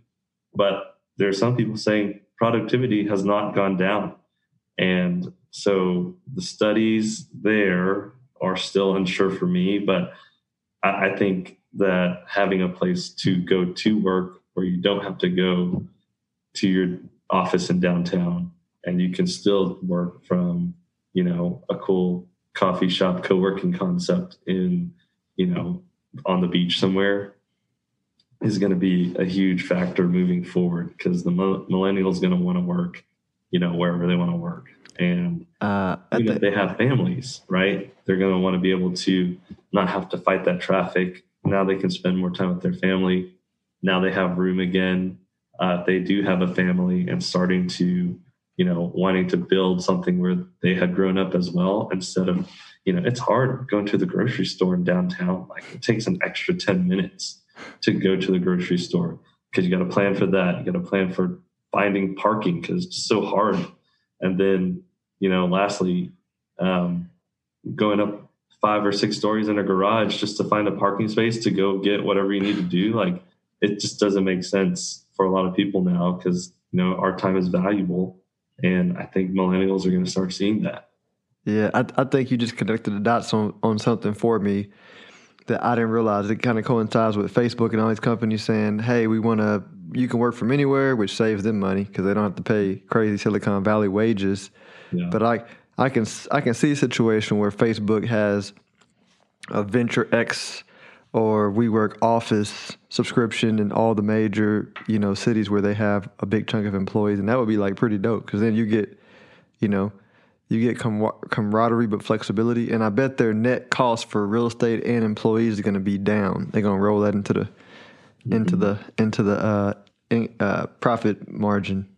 But there are some people saying productivity has not gone down. And so the studies there are still unsure for me. But I, I think that having a place to go to work where you don't have to go to your office in downtown and you can still work from you know a cool coffee shop co-working concept in you know on the beach somewhere is going to be a huge factor moving forward because the millennial is going to want to work you know wherever they want to work. And uh, you know, the- they have families right? They're going to want to be able to not have to fight that traffic. Now they can spend more time with their family. Now they have room again uh, they do have a family and starting to you know wanting to build something where they had grown up as well instead of you know it's hard going to the grocery store in downtown. Like it takes an extra 10 minutes to go to the grocery store because you got to plan for that. You got to plan for finding parking because it's so hard. And then you know lastly um, going up five or six stories in a garage just to find a parking space to go get whatever you need to do like it just doesn't make sense for a lot of people now because you know our time is valuable, and I think millennials are going to start seeing that. Yeah, I, I think you just connected the dots on, on something for me that I didn't realize. It kind of coincides with Facebook and all these companies saying, "Hey, we want to. You can work from anywhere," which saves them money because they don't have to pay crazy Silicon Valley wages. Yeah. But I I can I can see a situation where Facebook has a VentureX or WeWork office subscription in all the major you know cities where they have a big chunk of employees, and that would be like pretty dope because then you get you know you get com- camaraderie but flexibility, and I bet their net cost for real estate and employees is going to be down. They're going to roll that into the into the into the uh, in, uh, profit margin.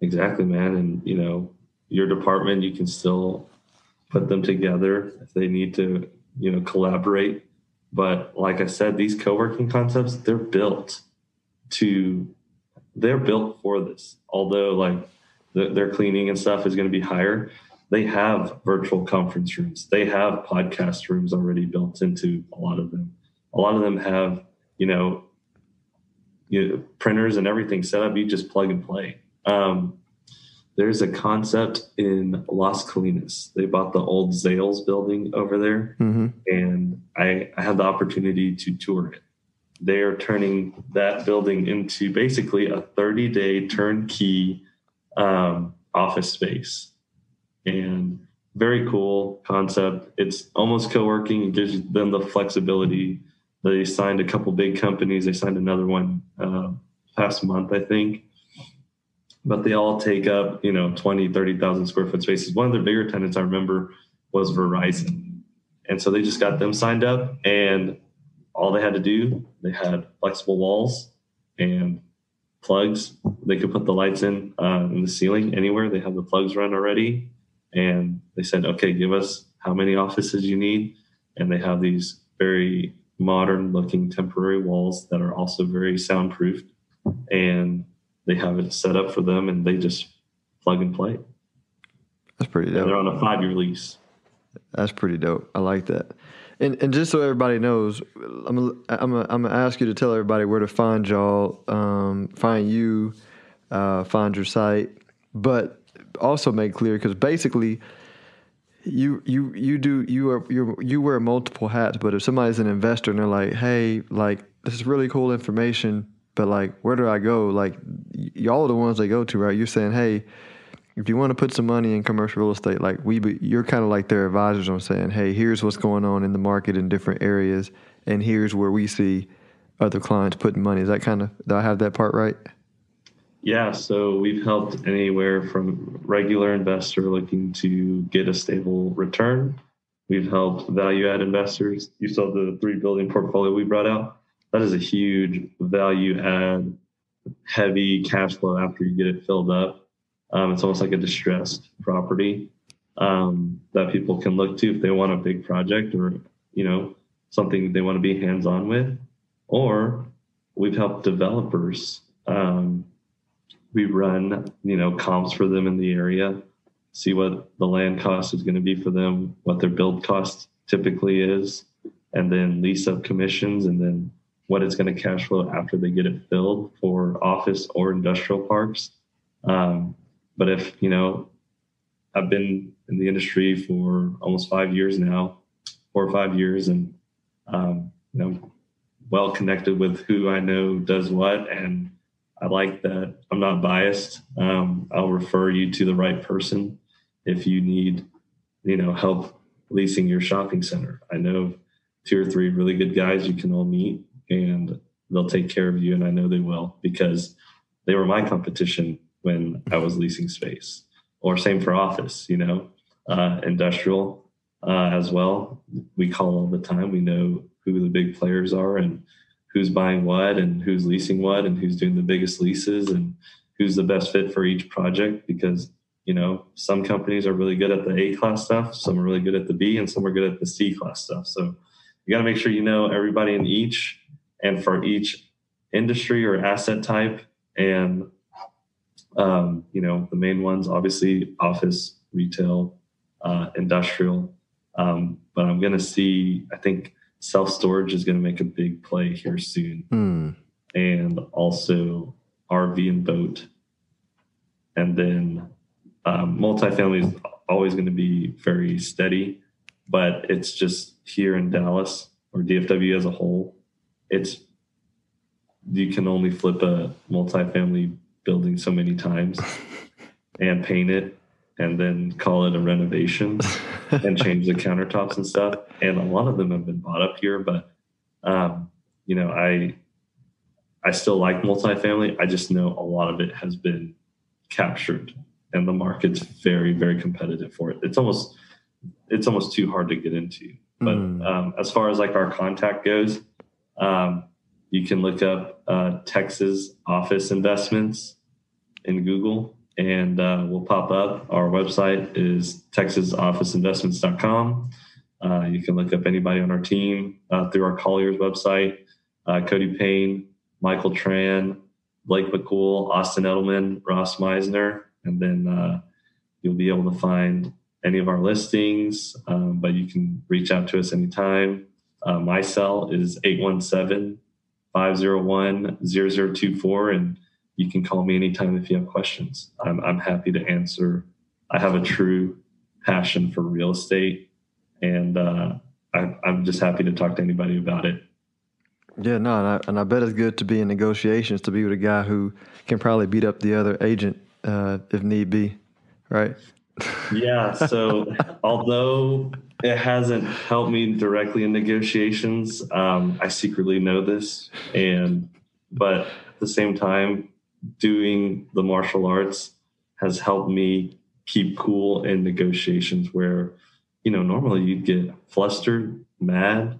Exactly, man, and you know your department you can still put them together if they need to you know collaborate but like I said, these co-working concepts, they're built to, they're built for this. Although like the, their cleaning and stuff is going to be higher, they have virtual conference rooms. They have podcast rooms already built into a lot of them. A lot of them have, you know, you know, printers and everything set up. You just plug and play. Um, there's a concept in Las Colinas. They bought the old Zales building over there, mm-hmm. and I, I had the opportunity to tour it. They are turning that building into basically a 30 day turnkey um, office space. And very cool concept. It's almost co working, it gives them the flexibility. They signed a couple big companies, they signed another one uh, past month, I think but they all take up, you know, 20, 30,000 square foot spaces. One of their bigger tenants I remember was Verizon. And so they just got them signed up and all they had to do, they had flexible walls and plugs. They could put the lights in uh, in the ceiling anywhere. They have the plugs run already. And they said, okay, give us how many offices you need. and they have these very modern looking temporary walls that are also very soundproofed and they have it set up for them and they just plug and play That's pretty and they're on a five year lease That's pretty dope. I like that. And and just so everybody knows, I'm gonna, I'm gonna, I'm gonna ask you to tell everybody where to find y'all, um, find you, uh, find your site, but also make clear because basically. You you you do you are you you wear multiple hats, but if somebody's an investor and they're like, hey, like this is really cool information, but like where do I go? Like y- y'all are the ones they go to, right? You're saying, hey, if you want to put some money in commercial real estate, like we, be, you're kind of like their advisors on saying, hey, here's what's going on in the market in different areas, and here's where we see other clients putting money. Is that kind of, do I have that part right? Yeah, so we've helped anywhere from regular investor looking to get a stable return. We've helped value add investors. You saw the three building portfolio we brought out. That is a huge value add, heavy cash flow after you get it filled up. Um, it's almost like a distressed property um, that people can look to if they want a big project or you know something they want to be hands on with. Or we've helped developers. Um, we run you know comps for them in the area see what the land cost is going to be for them what their build cost typically is and then lease up commissions and then what it's going to cash flow after they get it filled for office or industrial parks um, but if you know i've been in the industry for almost five years now four or five years and um, you know well connected with who i know does what and I like that I'm not biased. Um, I'll refer you to the right person if you need, you know, help leasing your shopping center. I know two or three really good guys you can all meet and they'll take care of you. And I know they will because they were my competition when I was leasing space or same for office, you know, uh, industrial uh, as well. We call all the time. We know who the big players are and who's buying what and who's leasing what and who's doing the biggest leases and who's the best fit for each project because you know some companies are really good at the a class stuff some are really good at the b and some are good at the c class stuff so you got to make sure you know everybody in each and for each industry or asset type and um, you know the main ones obviously office retail uh, industrial. Um, but i'm going to see i think self storage is going to make a big play here soon, Hmm. and also RV and boat, and then um, multifamily is always going to be very steady, but it's just here in Dallas or DFW as a whole, it's you can only flip a multifamily building so many times and paint it and then call it a renovation and change the countertops and stuff. And a lot of them have been bought up here, but um, you know, I I still like multifamily. I just know a lot of it has been captured, and the market's very very competitive for it. It's almost it's almost too hard to get into. But Mm. um, as far as like our contact goes, um, you can look up uh, Texas office investments in Google and uh, will pop up. Our website is texasofficeinvestments.com. Uh, you can look up anybody on our team uh, through our Colliers website. Uh, Cody Payne, Michael Tran, Blake McCool, Austin Edelman, Ross Meisner, and then uh, you'll be able to find any of our listings. Um, but you can reach out to us anytime. Uh, my cell is 817 501 0024. And you can call me anytime if you have questions. I'm, I'm happy to answer. I have a true passion for real estate, and uh, I, I'm just happy to talk to anybody about it. Yeah, no, and I, and I bet it's good to be in negotiations to be with a guy who can probably beat up the other agent uh, if need be, right? Yeah. So although it hasn't helped me directly in negotiations, um, I secretly know this, and but at the same time, doing the martial arts has helped me keep cool in negotiations where you know normally you'd get flustered mad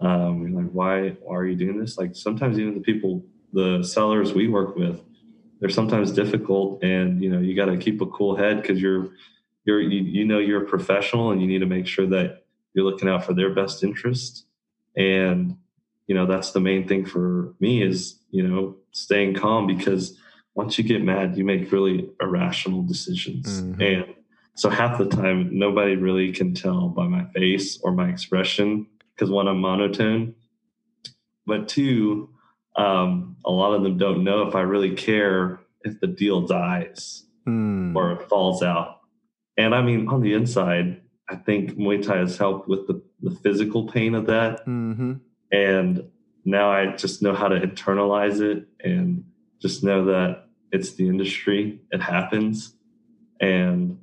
um you're like why, why are you doing this? Like sometimes even the people the sellers we work with they're sometimes difficult and you know you got to keep a cool head because you're you're you, you know you're a professional and you need to make sure that you're looking out for their best interest. And, you know, that's the main thing for me is, you know, staying calm because once you get mad, you make really irrational decisions. Mm-hmm. And so half the time, nobody really can tell by my face or my expression because one, I'm monotone, but two, um, a lot of them don't know if I really care if the deal dies mm. or it falls out. And I mean, on the inside, I think Muay Thai has helped with the, the physical pain of that. Mm-hmm. And now I just know how to internalize it and just know that it's the industry, it happens. And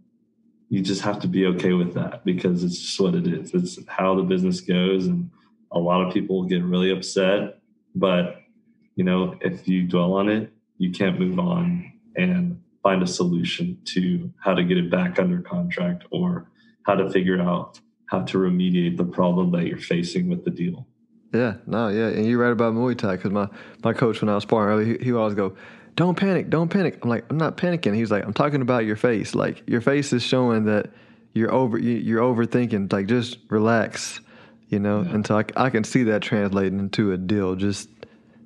you just have to be okay with that because it's just what it is. It's how the business goes. And a lot of people get really upset. But, you know, if you dwell on it, you can't move on. And find a solution to how to get it back under contract or how to figure out how to remediate the problem that you're facing with the deal. Yeah, no, yeah, and you're right about Muay Thai because my my coach when I was sparring he, he would always go, "Don't panic, don't panic." I'm like, I'm not panicking. He's like, I'm talking about your face. Like your face is showing that you're over you're overthinking. Like just relax, you know. Yeah. Until I, I can see that translating into a deal. Just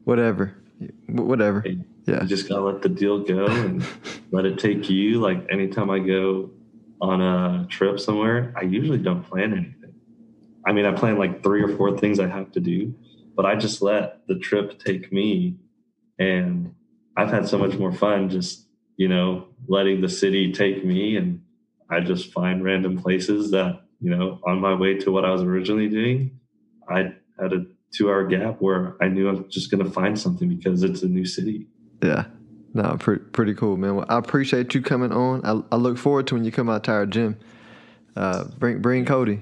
whatever, whatever. Hey, yeah. You just gotta let the deal go and let it take you. Like anytime I go on a trip somewhere, I usually don't plan anything. I mean, I plan like three or four things I have to do, but I just let the trip take me. And I've had so much more fun just, you know, letting the city take me. And I just find random places that, you know, on my way to what I was originally doing, I had a two hour gap where I knew I was just going to find something because it's a new city. Yeah. No, pretty pretty cool, man. Well, I appreciate you coming on. I, I look forward to when you come out to our gym. Uh, bring bring Cody.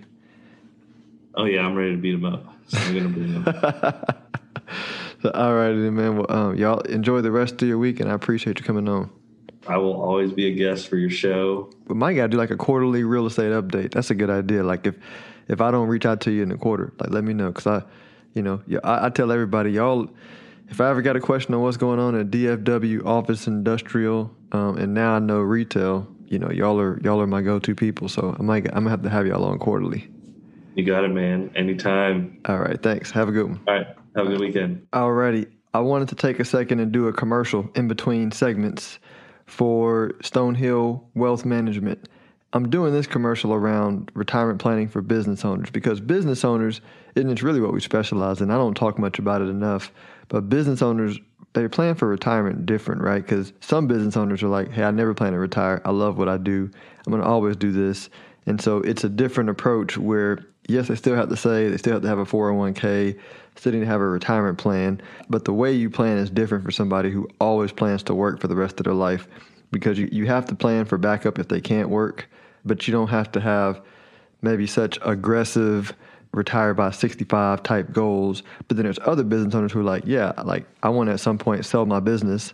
Oh yeah, I'm ready to beat him up. So I'm gonna bring him. so, all righty, man. Well, um, y'all enjoy the rest of your week, and I appreciate you coming on. I will always be a guest for your show. But my gotta do like a quarterly real estate update. That's a good idea. Like if if I don't reach out to you in a quarter, like let me know because I, you know, yeah, I, I tell everybody y'all if I ever got a question on what's going on at DFW office industrial, um, and now I know retail, you know, y'all are y'all are my go-to people. So I might I'm gonna have to have y'all on quarterly. You got it, man. Anytime. All right. Thanks. Have a good one. All right. Have a good weekend. Alrighty. I wanted to take a second and do a commercial in between segments for Stonehill Wealth Management. I'm doing this commercial around retirement planning for business owners because business owners, and it's really what we specialize in. I don't talk much about it enough, but business owners, they plan for retirement different, right? Because some business owners are like, hey, I never plan to retire. I love what I do. I'm going to always do this. And so it's a different approach where, yes, they still have to say, they still have to have a 401k, still need to have a retirement plan, but the way you plan is different for somebody who always plans to work for the rest of their life because you, you have to plan for backup if they can't work but you don't have to have maybe such aggressive retire by 65 type goals. But then there's other business owners who are like, yeah, like I want to at some point sell my business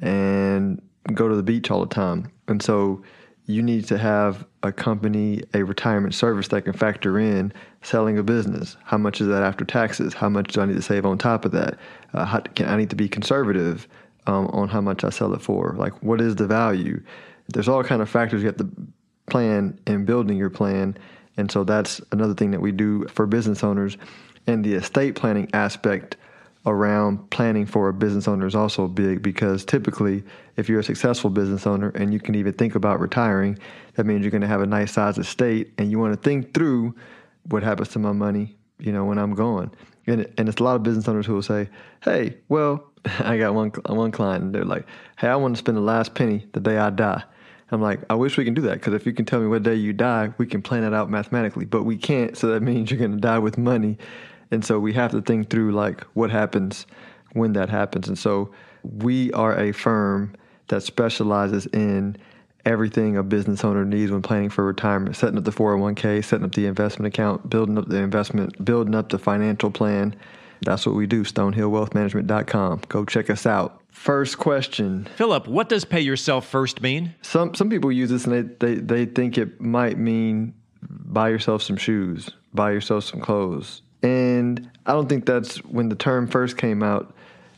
and go to the beach all the time. And so you need to have a company, a retirement service that can factor in selling a business. How much is that after taxes? How much do I need to save on top of that? Uh, how, can I need to be conservative um, on how much I sell it for? Like, what is the value? There's all kind of factors you have to plan and building your plan. And so that's another thing that we do for business owners. And the estate planning aspect around planning for a business owner is also big because typically, if you're a successful business owner and you can even think about retiring, that means you're going to have a nice size estate and you want to think through what happens to my money, you know, when I'm gone. And, and it's a lot of business owners who will say, hey, well, I got one, one client and they're like, hey, I want to spend the last penny the day I die. I'm like, I wish we can do that because if you can tell me what day you die, we can plan it out mathematically. But we can't, so that means you're going to die with money, and so we have to think through like what happens when that happens. And so we are a firm that specializes in everything a business owner needs when planning for retirement, setting up the 401k, setting up the investment account, building up the investment, building up the financial plan. That's what we do, stonehillwealthmanagement.com. Go check us out. First question. Philip, what does pay yourself first mean? Some some people use this and they, they, they think it might mean buy yourself some shoes, buy yourself some clothes. And I don't think that's when the term first came out.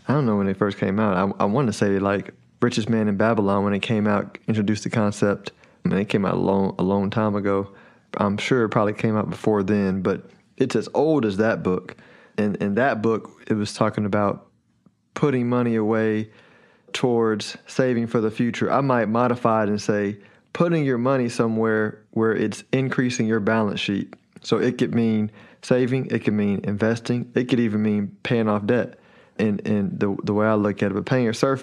I don't know when it first came out. I, I want to say like Richest Man in Babylon when it came out, introduced the concept. I mean, it came out a long, a long time ago. I'm sure it probably came out before then, but it's as old as that book. And in that book, it was talking about putting money away towards saving for the future. I might modify it and say putting your money somewhere where it's increasing your balance sheet. So it could mean saving, it could mean investing, it could even mean paying off debt. And and the the way I look at it, but paying yourself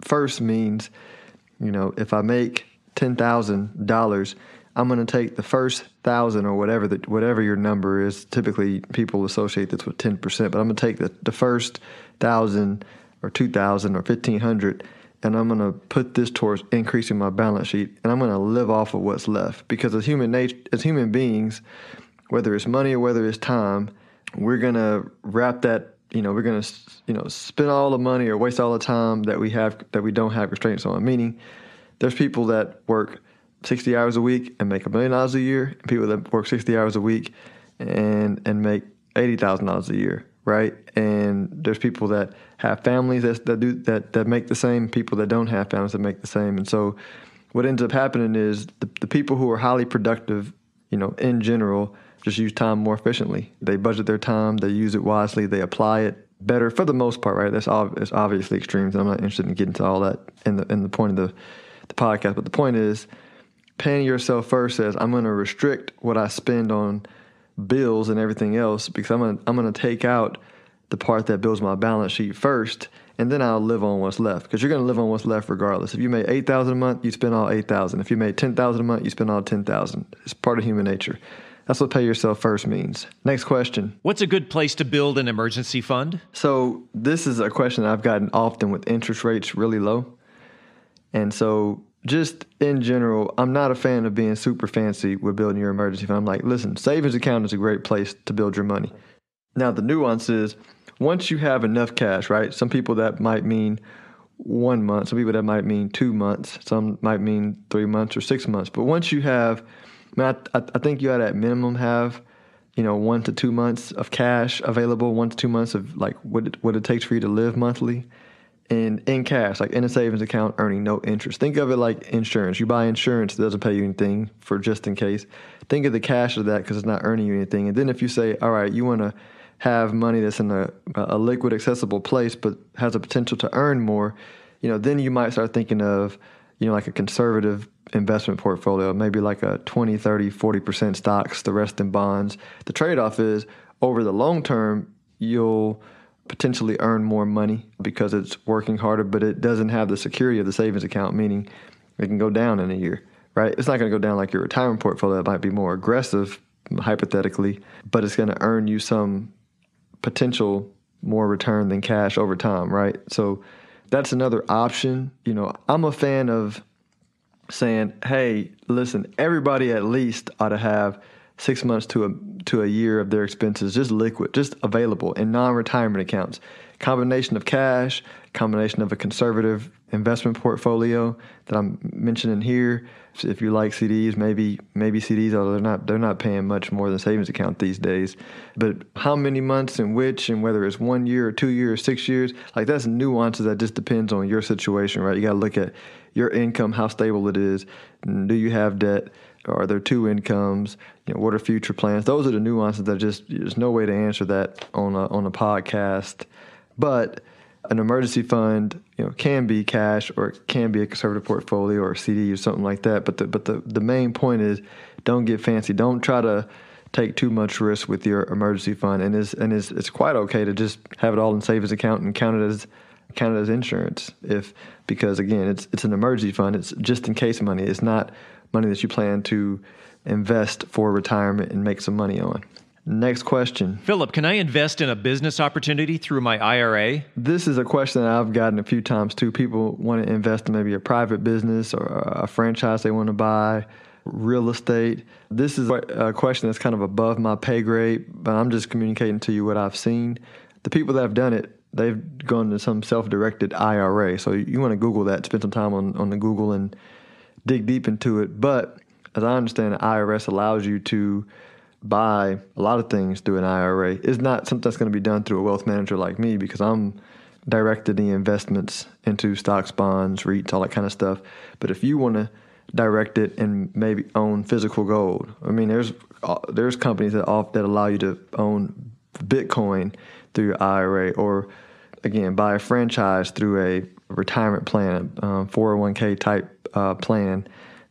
first means, you know, if I make ten thousand dollars, I'm going to take the first thousand or whatever that whatever your number is. Typically, people associate this with ten percent, but I'm going to take the the first thousand or two thousand or fifteen hundred, and I'm going to put this towards increasing my balance sheet, and I'm going to live off of what's left. Because as human nature, as human beings, whether it's money or whether it's time, we're going to wrap that. You know, we're going to you know spend all the money or waste all the time that we have that we don't have restraints on. Meaning there's people that work 60 hours a week and make a million dollars a year, and people that work 60 hours a week and and make $80,000 a year, right? And there's people that have families that, that do that that make the same, people that don't have families that make the same. And so what ends up happening is the, the people who are highly productive, you know, in general, just use time more efficiently. They budget their time, they use it wisely, they apply it better for the most part, right? That's ob- it's obviously extremes, I'm not interested in getting to all that in the in the point of the the podcast. But the point is, paying yourself first says I'm going to restrict what I spend on bills and everything else because I'm going to, I'm going to take out the part that builds my balance sheet first, and then I'll live on what's left because you're going to live on what's left regardless. If you made eight thousand a month, you spend all eight thousand. If you made ten thousand a month, you spend all ten thousand. It's part of human nature. That's what pay yourself first means. Next question. What's a good place to build an emergency fund? So, this is a question I've gotten often with interest rates really low. And so, just in general, I'm not a fan of being super fancy with building your emergency fund. I'm like, listen, savings account is a great place to build your money. Now, the nuance is once you have enough cash, right? Some people that might mean one month, some people that might mean two months, some might mean three months or six months. But once you have, I, mean I think you ought to at minimum have, you know, one to two months of cash available, one to two months of like what it, what it takes for you to live monthly in in cash, like in a savings account, earning no interest. Think of it like insurance. You buy insurance, it doesn't pay you anything for just in case. Think of the cash of that because it's not earning you anything. And then if you say, all right, you want to have money that's in a, a liquid, accessible place, but has a potential to earn more, you know, then you might start thinking of, you know, like a conservative investment portfolio, maybe like a 20, 30, 40% stocks, the rest in bonds. The trade off is over the long term, you'll potentially earn more money because it's working harder, but it doesn't have the security of the savings account, meaning it can go down in a year, right? It's not going to go down like your retirement portfolio. Might be more aggressive, hypothetically, but it's going to earn you some potential more return than cash over time, right? So that's another option. You know, I'm a fan of saying, hey, listen, everybody at least ought to have six months to a to a year of their expenses just liquid, just available in non-retirement accounts. Combination of cash, combination of a conservative investment portfolio that I'm mentioning here. If you like CDs, maybe maybe CDs, although they're not they're not paying much more than savings account these days. But how many months and which and whether it's one year or two years, six years, like that's nuances that just depends on your situation, right? You got to look at your income, how stable it is. Do you have debt? Are there two incomes? You know, what are future plans? Those are the nuances that just there's no way to answer that on a, on a podcast. But an emergency fund, you know, can be cash or it can be a conservative portfolio or a CD or something like that. But the but the, the main point is don't get fancy. Don't try to take too much risk with your emergency fund and is and is it's quite okay to just have it all in savings account and count it as count it as insurance if because again it's it's an emergency fund it's just in case money it's not money that you plan to invest for retirement and make some money on. Next question. Philip, can I invest in a business opportunity through my IRA? This is a question that I've gotten a few times too. People want to invest in maybe a private business or a franchise they want to buy, real estate. This is a question that's kind of above my pay grade, but I'm just communicating to you what I've seen. The people that have done it, they've gone to some self directed IRA. So you want to Google that, spend some time on, on the Google and dig deep into it. But as I understand it, IRS allows you to buy a lot of things through an IRA. It's not something that's going to be done through a wealth manager like me because I'm directed the investments into stocks, bonds, REITs, all that kind of stuff. But if you want to direct it and maybe own physical gold. I mean, there's uh, there's companies that off that allow you to own Bitcoin through your IRA, or again buy a franchise through a retirement plan, um, 401k type uh, plan.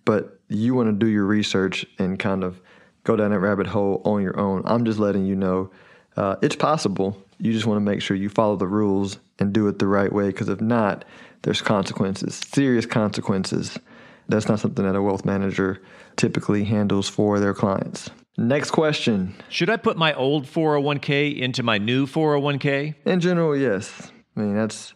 But you want to do your research and kind of go down that rabbit hole on your own. I'm just letting you know uh, it's possible. You just want to make sure you follow the rules and do it the right way, because if not, there's consequences, serious consequences. That's not something that a wealth manager typically handles for their clients. Next question. Should I put my old 401k into my new 401k? In general, yes. I mean, that's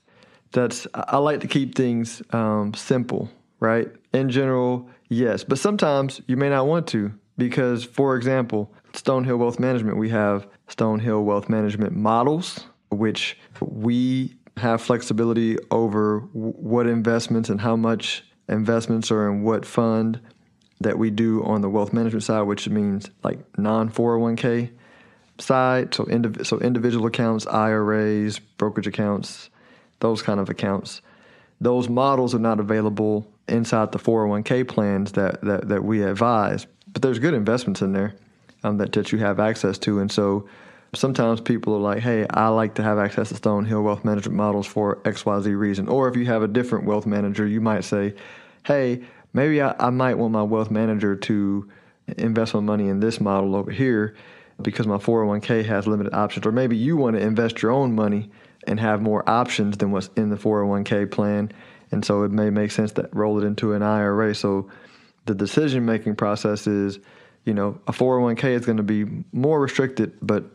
that's I like to keep things um, simple, right? In general, yes, but sometimes you may not want to because, for example, Stonehill Wealth Management, we have Stonehill Wealth Management models, which we have flexibility over what investments and how much investments are in what fund that we do on the wealth management side, which means like non 401k side. So, indiv- so individual accounts, IRAs, brokerage accounts, those kind of accounts. Those models are not available inside the 401k plans that, that, that we advise, but there's good investments in there um, that, that you have access to. And so sometimes people are like, hey, I like to have access to Stonehill wealth management models for XYZ reason. Or if you have a different wealth manager, you might say, hey, maybe I, I might want my wealth manager to invest my money in this model over here because my 401k has limited options. Or maybe you want to invest your own money and have more options than what's in the 401k plan. And so it may make sense to roll it into an IRA. So the decision making process is, you know, a 401k is going to be more restricted, but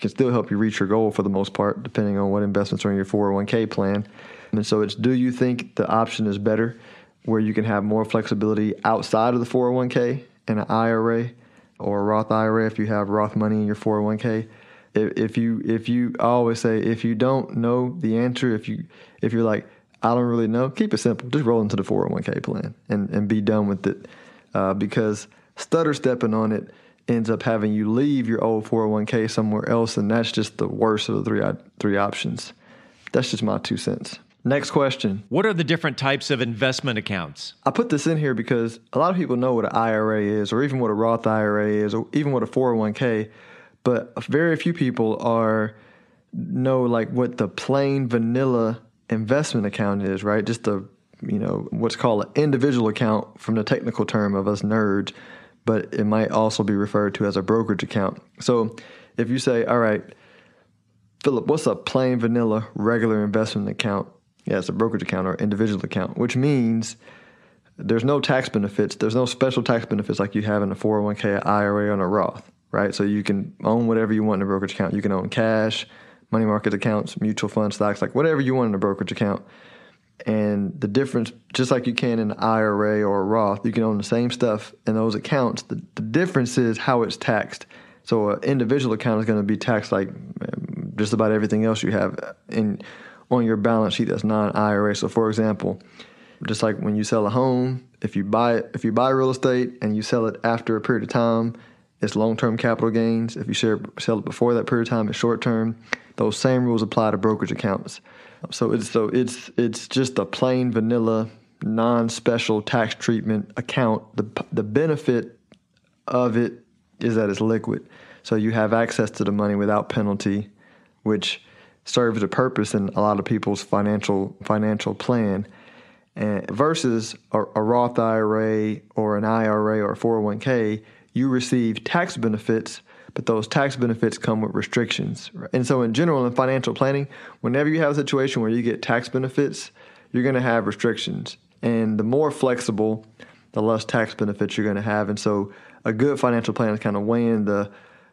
can still help you reach your goal for the most part, depending on what investments are in your 401k plan. And so it's do you think the option is better where you can have more flexibility outside of the 401k and an IRA or a Roth IRA if you have Roth money in your 401k? If, if you if you I always say if you don't know the answer, if you if you're like I don't really know, keep it simple. Just roll into the 401k plan and, and be done with it. Uh, because stutter stepping on it ends up having you leave your old 401k somewhere else, and that's just the worst of the three three options. That's just my two cents. Next question. What are the different types of investment accounts? I put this in here because a lot of people know what an IRA is, or even what a Roth IRA is, or even what a 401k, but very few people are know like what the plain vanilla investment account is, right? Just a you know what's called an individual account from the technical term of us nerds, but it might also be referred to as a brokerage account. So if you say, all right, Philip, what's a plain vanilla regular investment account? Yeah, it's a brokerage account or individual account, which means there's no tax benefits. There's no special tax benefits like you have in a 401k, IRA, or a Roth, right? So you can own whatever you want in a brokerage account. You can own cash, money market accounts, mutual fund stocks, like whatever you want in a brokerage account. And the difference, just like you can in an IRA or a Roth, you can own the same stuff in those accounts. The, the difference is how it's taxed. So an individual account is going to be taxed like um, just about everything else you have in on your balance sheet that's not an IRA. So for example, just like when you sell a home, if you buy if you buy real estate and you sell it after a period of time, it's long-term capital gains. If you share, sell it before that period of time, it's short-term. Those same rules apply to brokerage accounts. So it's so it's it's just a plain vanilla, non-special tax treatment account. The the benefit of it is that it's liquid, so you have access to the money without penalty, which serves a purpose in a lot of people's financial financial plan. And versus a, a Roth IRA or an IRA or a 401k, you receive tax benefits but those tax benefits come with restrictions. And so, in general, in financial planning, whenever you have a situation where you get tax benefits, you're going to have restrictions. And the more flexible, the less tax benefits you're going to have. And so, a good financial plan is kind of weighing the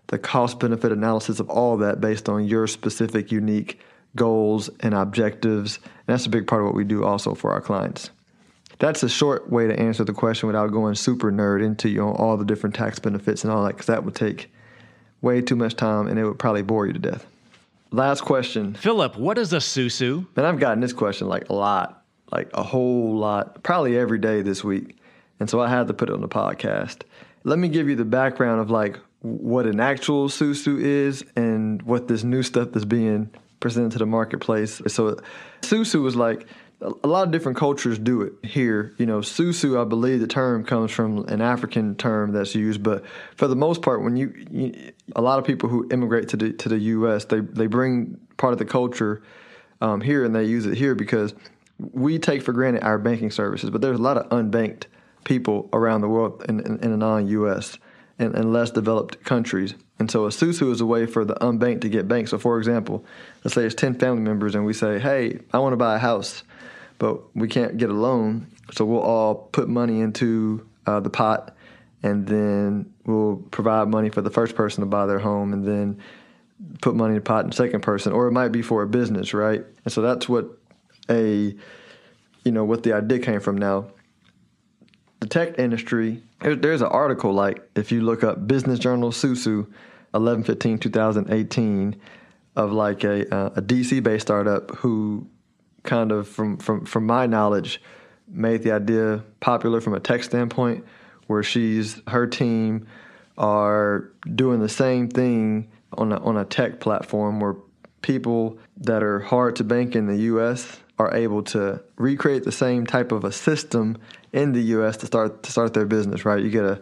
the cost benefit analysis of all that based on your specific, unique goals and objectives. And that's a big part of what we do also for our clients. That's a short way to answer the question without going super nerd into you know, all the different tax benefits and all that, because that would take way too much time and it would probably bore you to death. Last question. Philip, what is a susu? And I've gotten this question like a lot, like a whole lot, probably every day this week. And so I had to put it on the podcast. Let me give you the background of like what an actual susu is and what this new stuff that's being presented to the marketplace. So susu is like a lot of different cultures do it here. You know, susu, I believe the term comes from an African term that's used, but for the most part, when you, you a lot of people who immigrate to the to the U.S. they they bring part of the culture um, here and they use it here because we take for granted our banking services, but there's a lot of unbanked people around the world in, in, in the non-U.S. And, and, less developed countries. And so a susu is a way for the unbanked to get banked. So, for example, let's say it's 10 family members and we say, hey, I want to buy a house but we can't get a loan. So we'll all put money into uh, the pot, and then we'll provide money for the first person to buy their home, and then put money in the pot in the second person, or it might be for a business, right? And so that's what a you know what the idea came from. Now, the tech industry, there's an article like if you look up Business Journal Susu, 11 2018, of like a, uh, a DC based startup who kind of from from from my knowledge made the idea popular from a tech standpoint where she's her team are doing the same thing on a, on a tech platform where people that are hard to bank in the US are able to recreate the same type of a system in the US to start to start their business right? You get a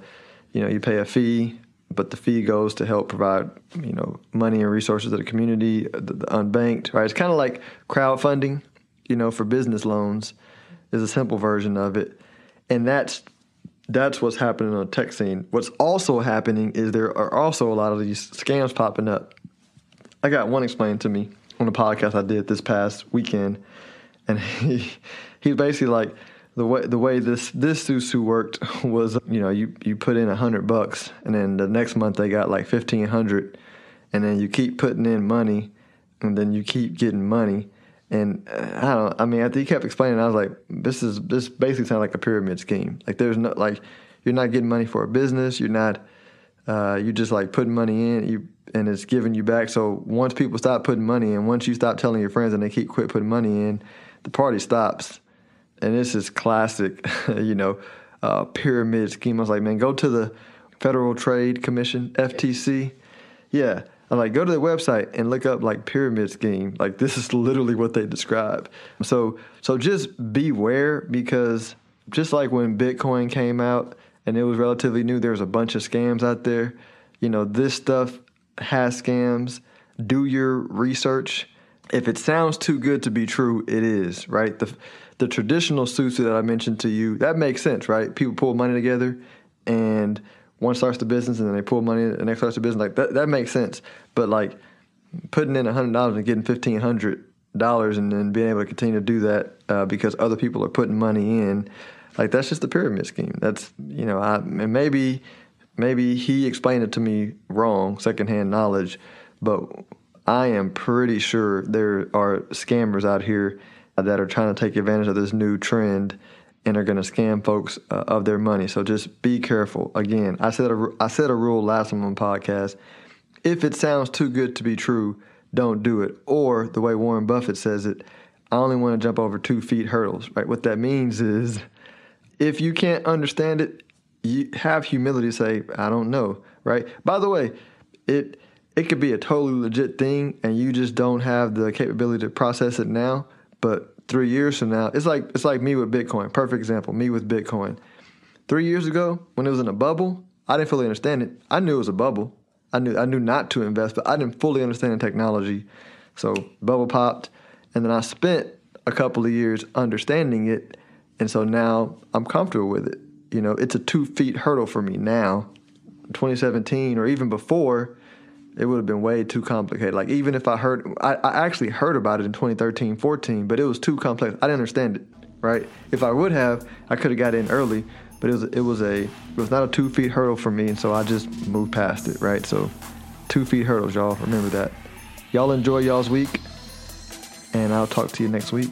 you know you pay a fee but the fee goes to help provide you know money and resources to the community the, the unbanked right? It's kind of like crowdfunding you know, for business loans is a simple version of it. And that's that's what's happening on the tech scene. What's also happening is there are also a lot of these scams popping up. I got one explained to me on a podcast I did this past weekend, and he he's basically like the way the way this this susu worked was you know you you put in a hundred bucks and then the next month they got like fifteen hundred, and then you keep putting in money, and then you keep getting money, and uh, I don't. I mean, after he kept explaining, I was like, "This is this basically sounds like a pyramid scheme. Like, there's no like, you're not getting money for a business. You're not. Uh, you just like putting money in. You and it's giving you back. So once people stop putting money in, once you stop telling your friends and they keep quit putting money in, the party stops. And this is classic, you know, uh, pyramid scheme. I was like, man, go to the Federal Trade Commission, FTC. Yeah, I'm like, go to the website and look up like pyramid scheme. Like this is literally what they describe. So so just beware because just like when Bitcoin came out and it was relatively new, there was a bunch of scams out there. You know, this stuff has scams. Do your research. If it sounds too good to be true, it is, right? The the traditional susu that I mentioned to you, that makes sense, right? People pull money together and one starts the business and then they pull money, the next starts the business. Like that, that makes sense. But like putting in a hundred dollars and getting fifteen hundred dollars and then being able to continue to do that uh, because other people are putting money in, like that's just a pyramid scheme. That's you know, I and maybe maybe he explained it to me wrong, secondhand knowledge, but I am pretty sure there are scammers out here that are trying to take advantage of this new trend and are going to scam folks uh, of their money. So just be careful. Again, I said a, I said a rule last time on podcast. If it sounds too good to be true, don't do it. Or the way Warren Buffett says it, I only want to jump over two feet hurdles. Right? What that means is, if you can't understand it, you have humility to say, I don't know. Right? By the way, it it could be a totally legit thing, and you just don't have the capability to process it now. But three years from now, it's like it's like me with Bitcoin. Perfect example. Me with Bitcoin. Three years ago, when it was in a bubble, I didn't fully understand it. I knew it was a bubble. I knew I knew not to invest, but I didn't fully understand the technology. So bubble popped, and then I spent a couple of years understanding it, and so now I'm comfortable with it. You know, it's a two feet hurdle for me now. 2017 or even before, it would have been way too complicated. Like even if I heard, I, I, actually heard about it in 2013, 14, but it was too complex. I didn't understand it, right? If I would have, I could have got in early, but it was it was a it was not a two feet hurdle for me, and so I just moved past it, right? So two feet hurdles, y'all. Remember that. Y'all enjoy y'all's week, and I'll talk to you next week.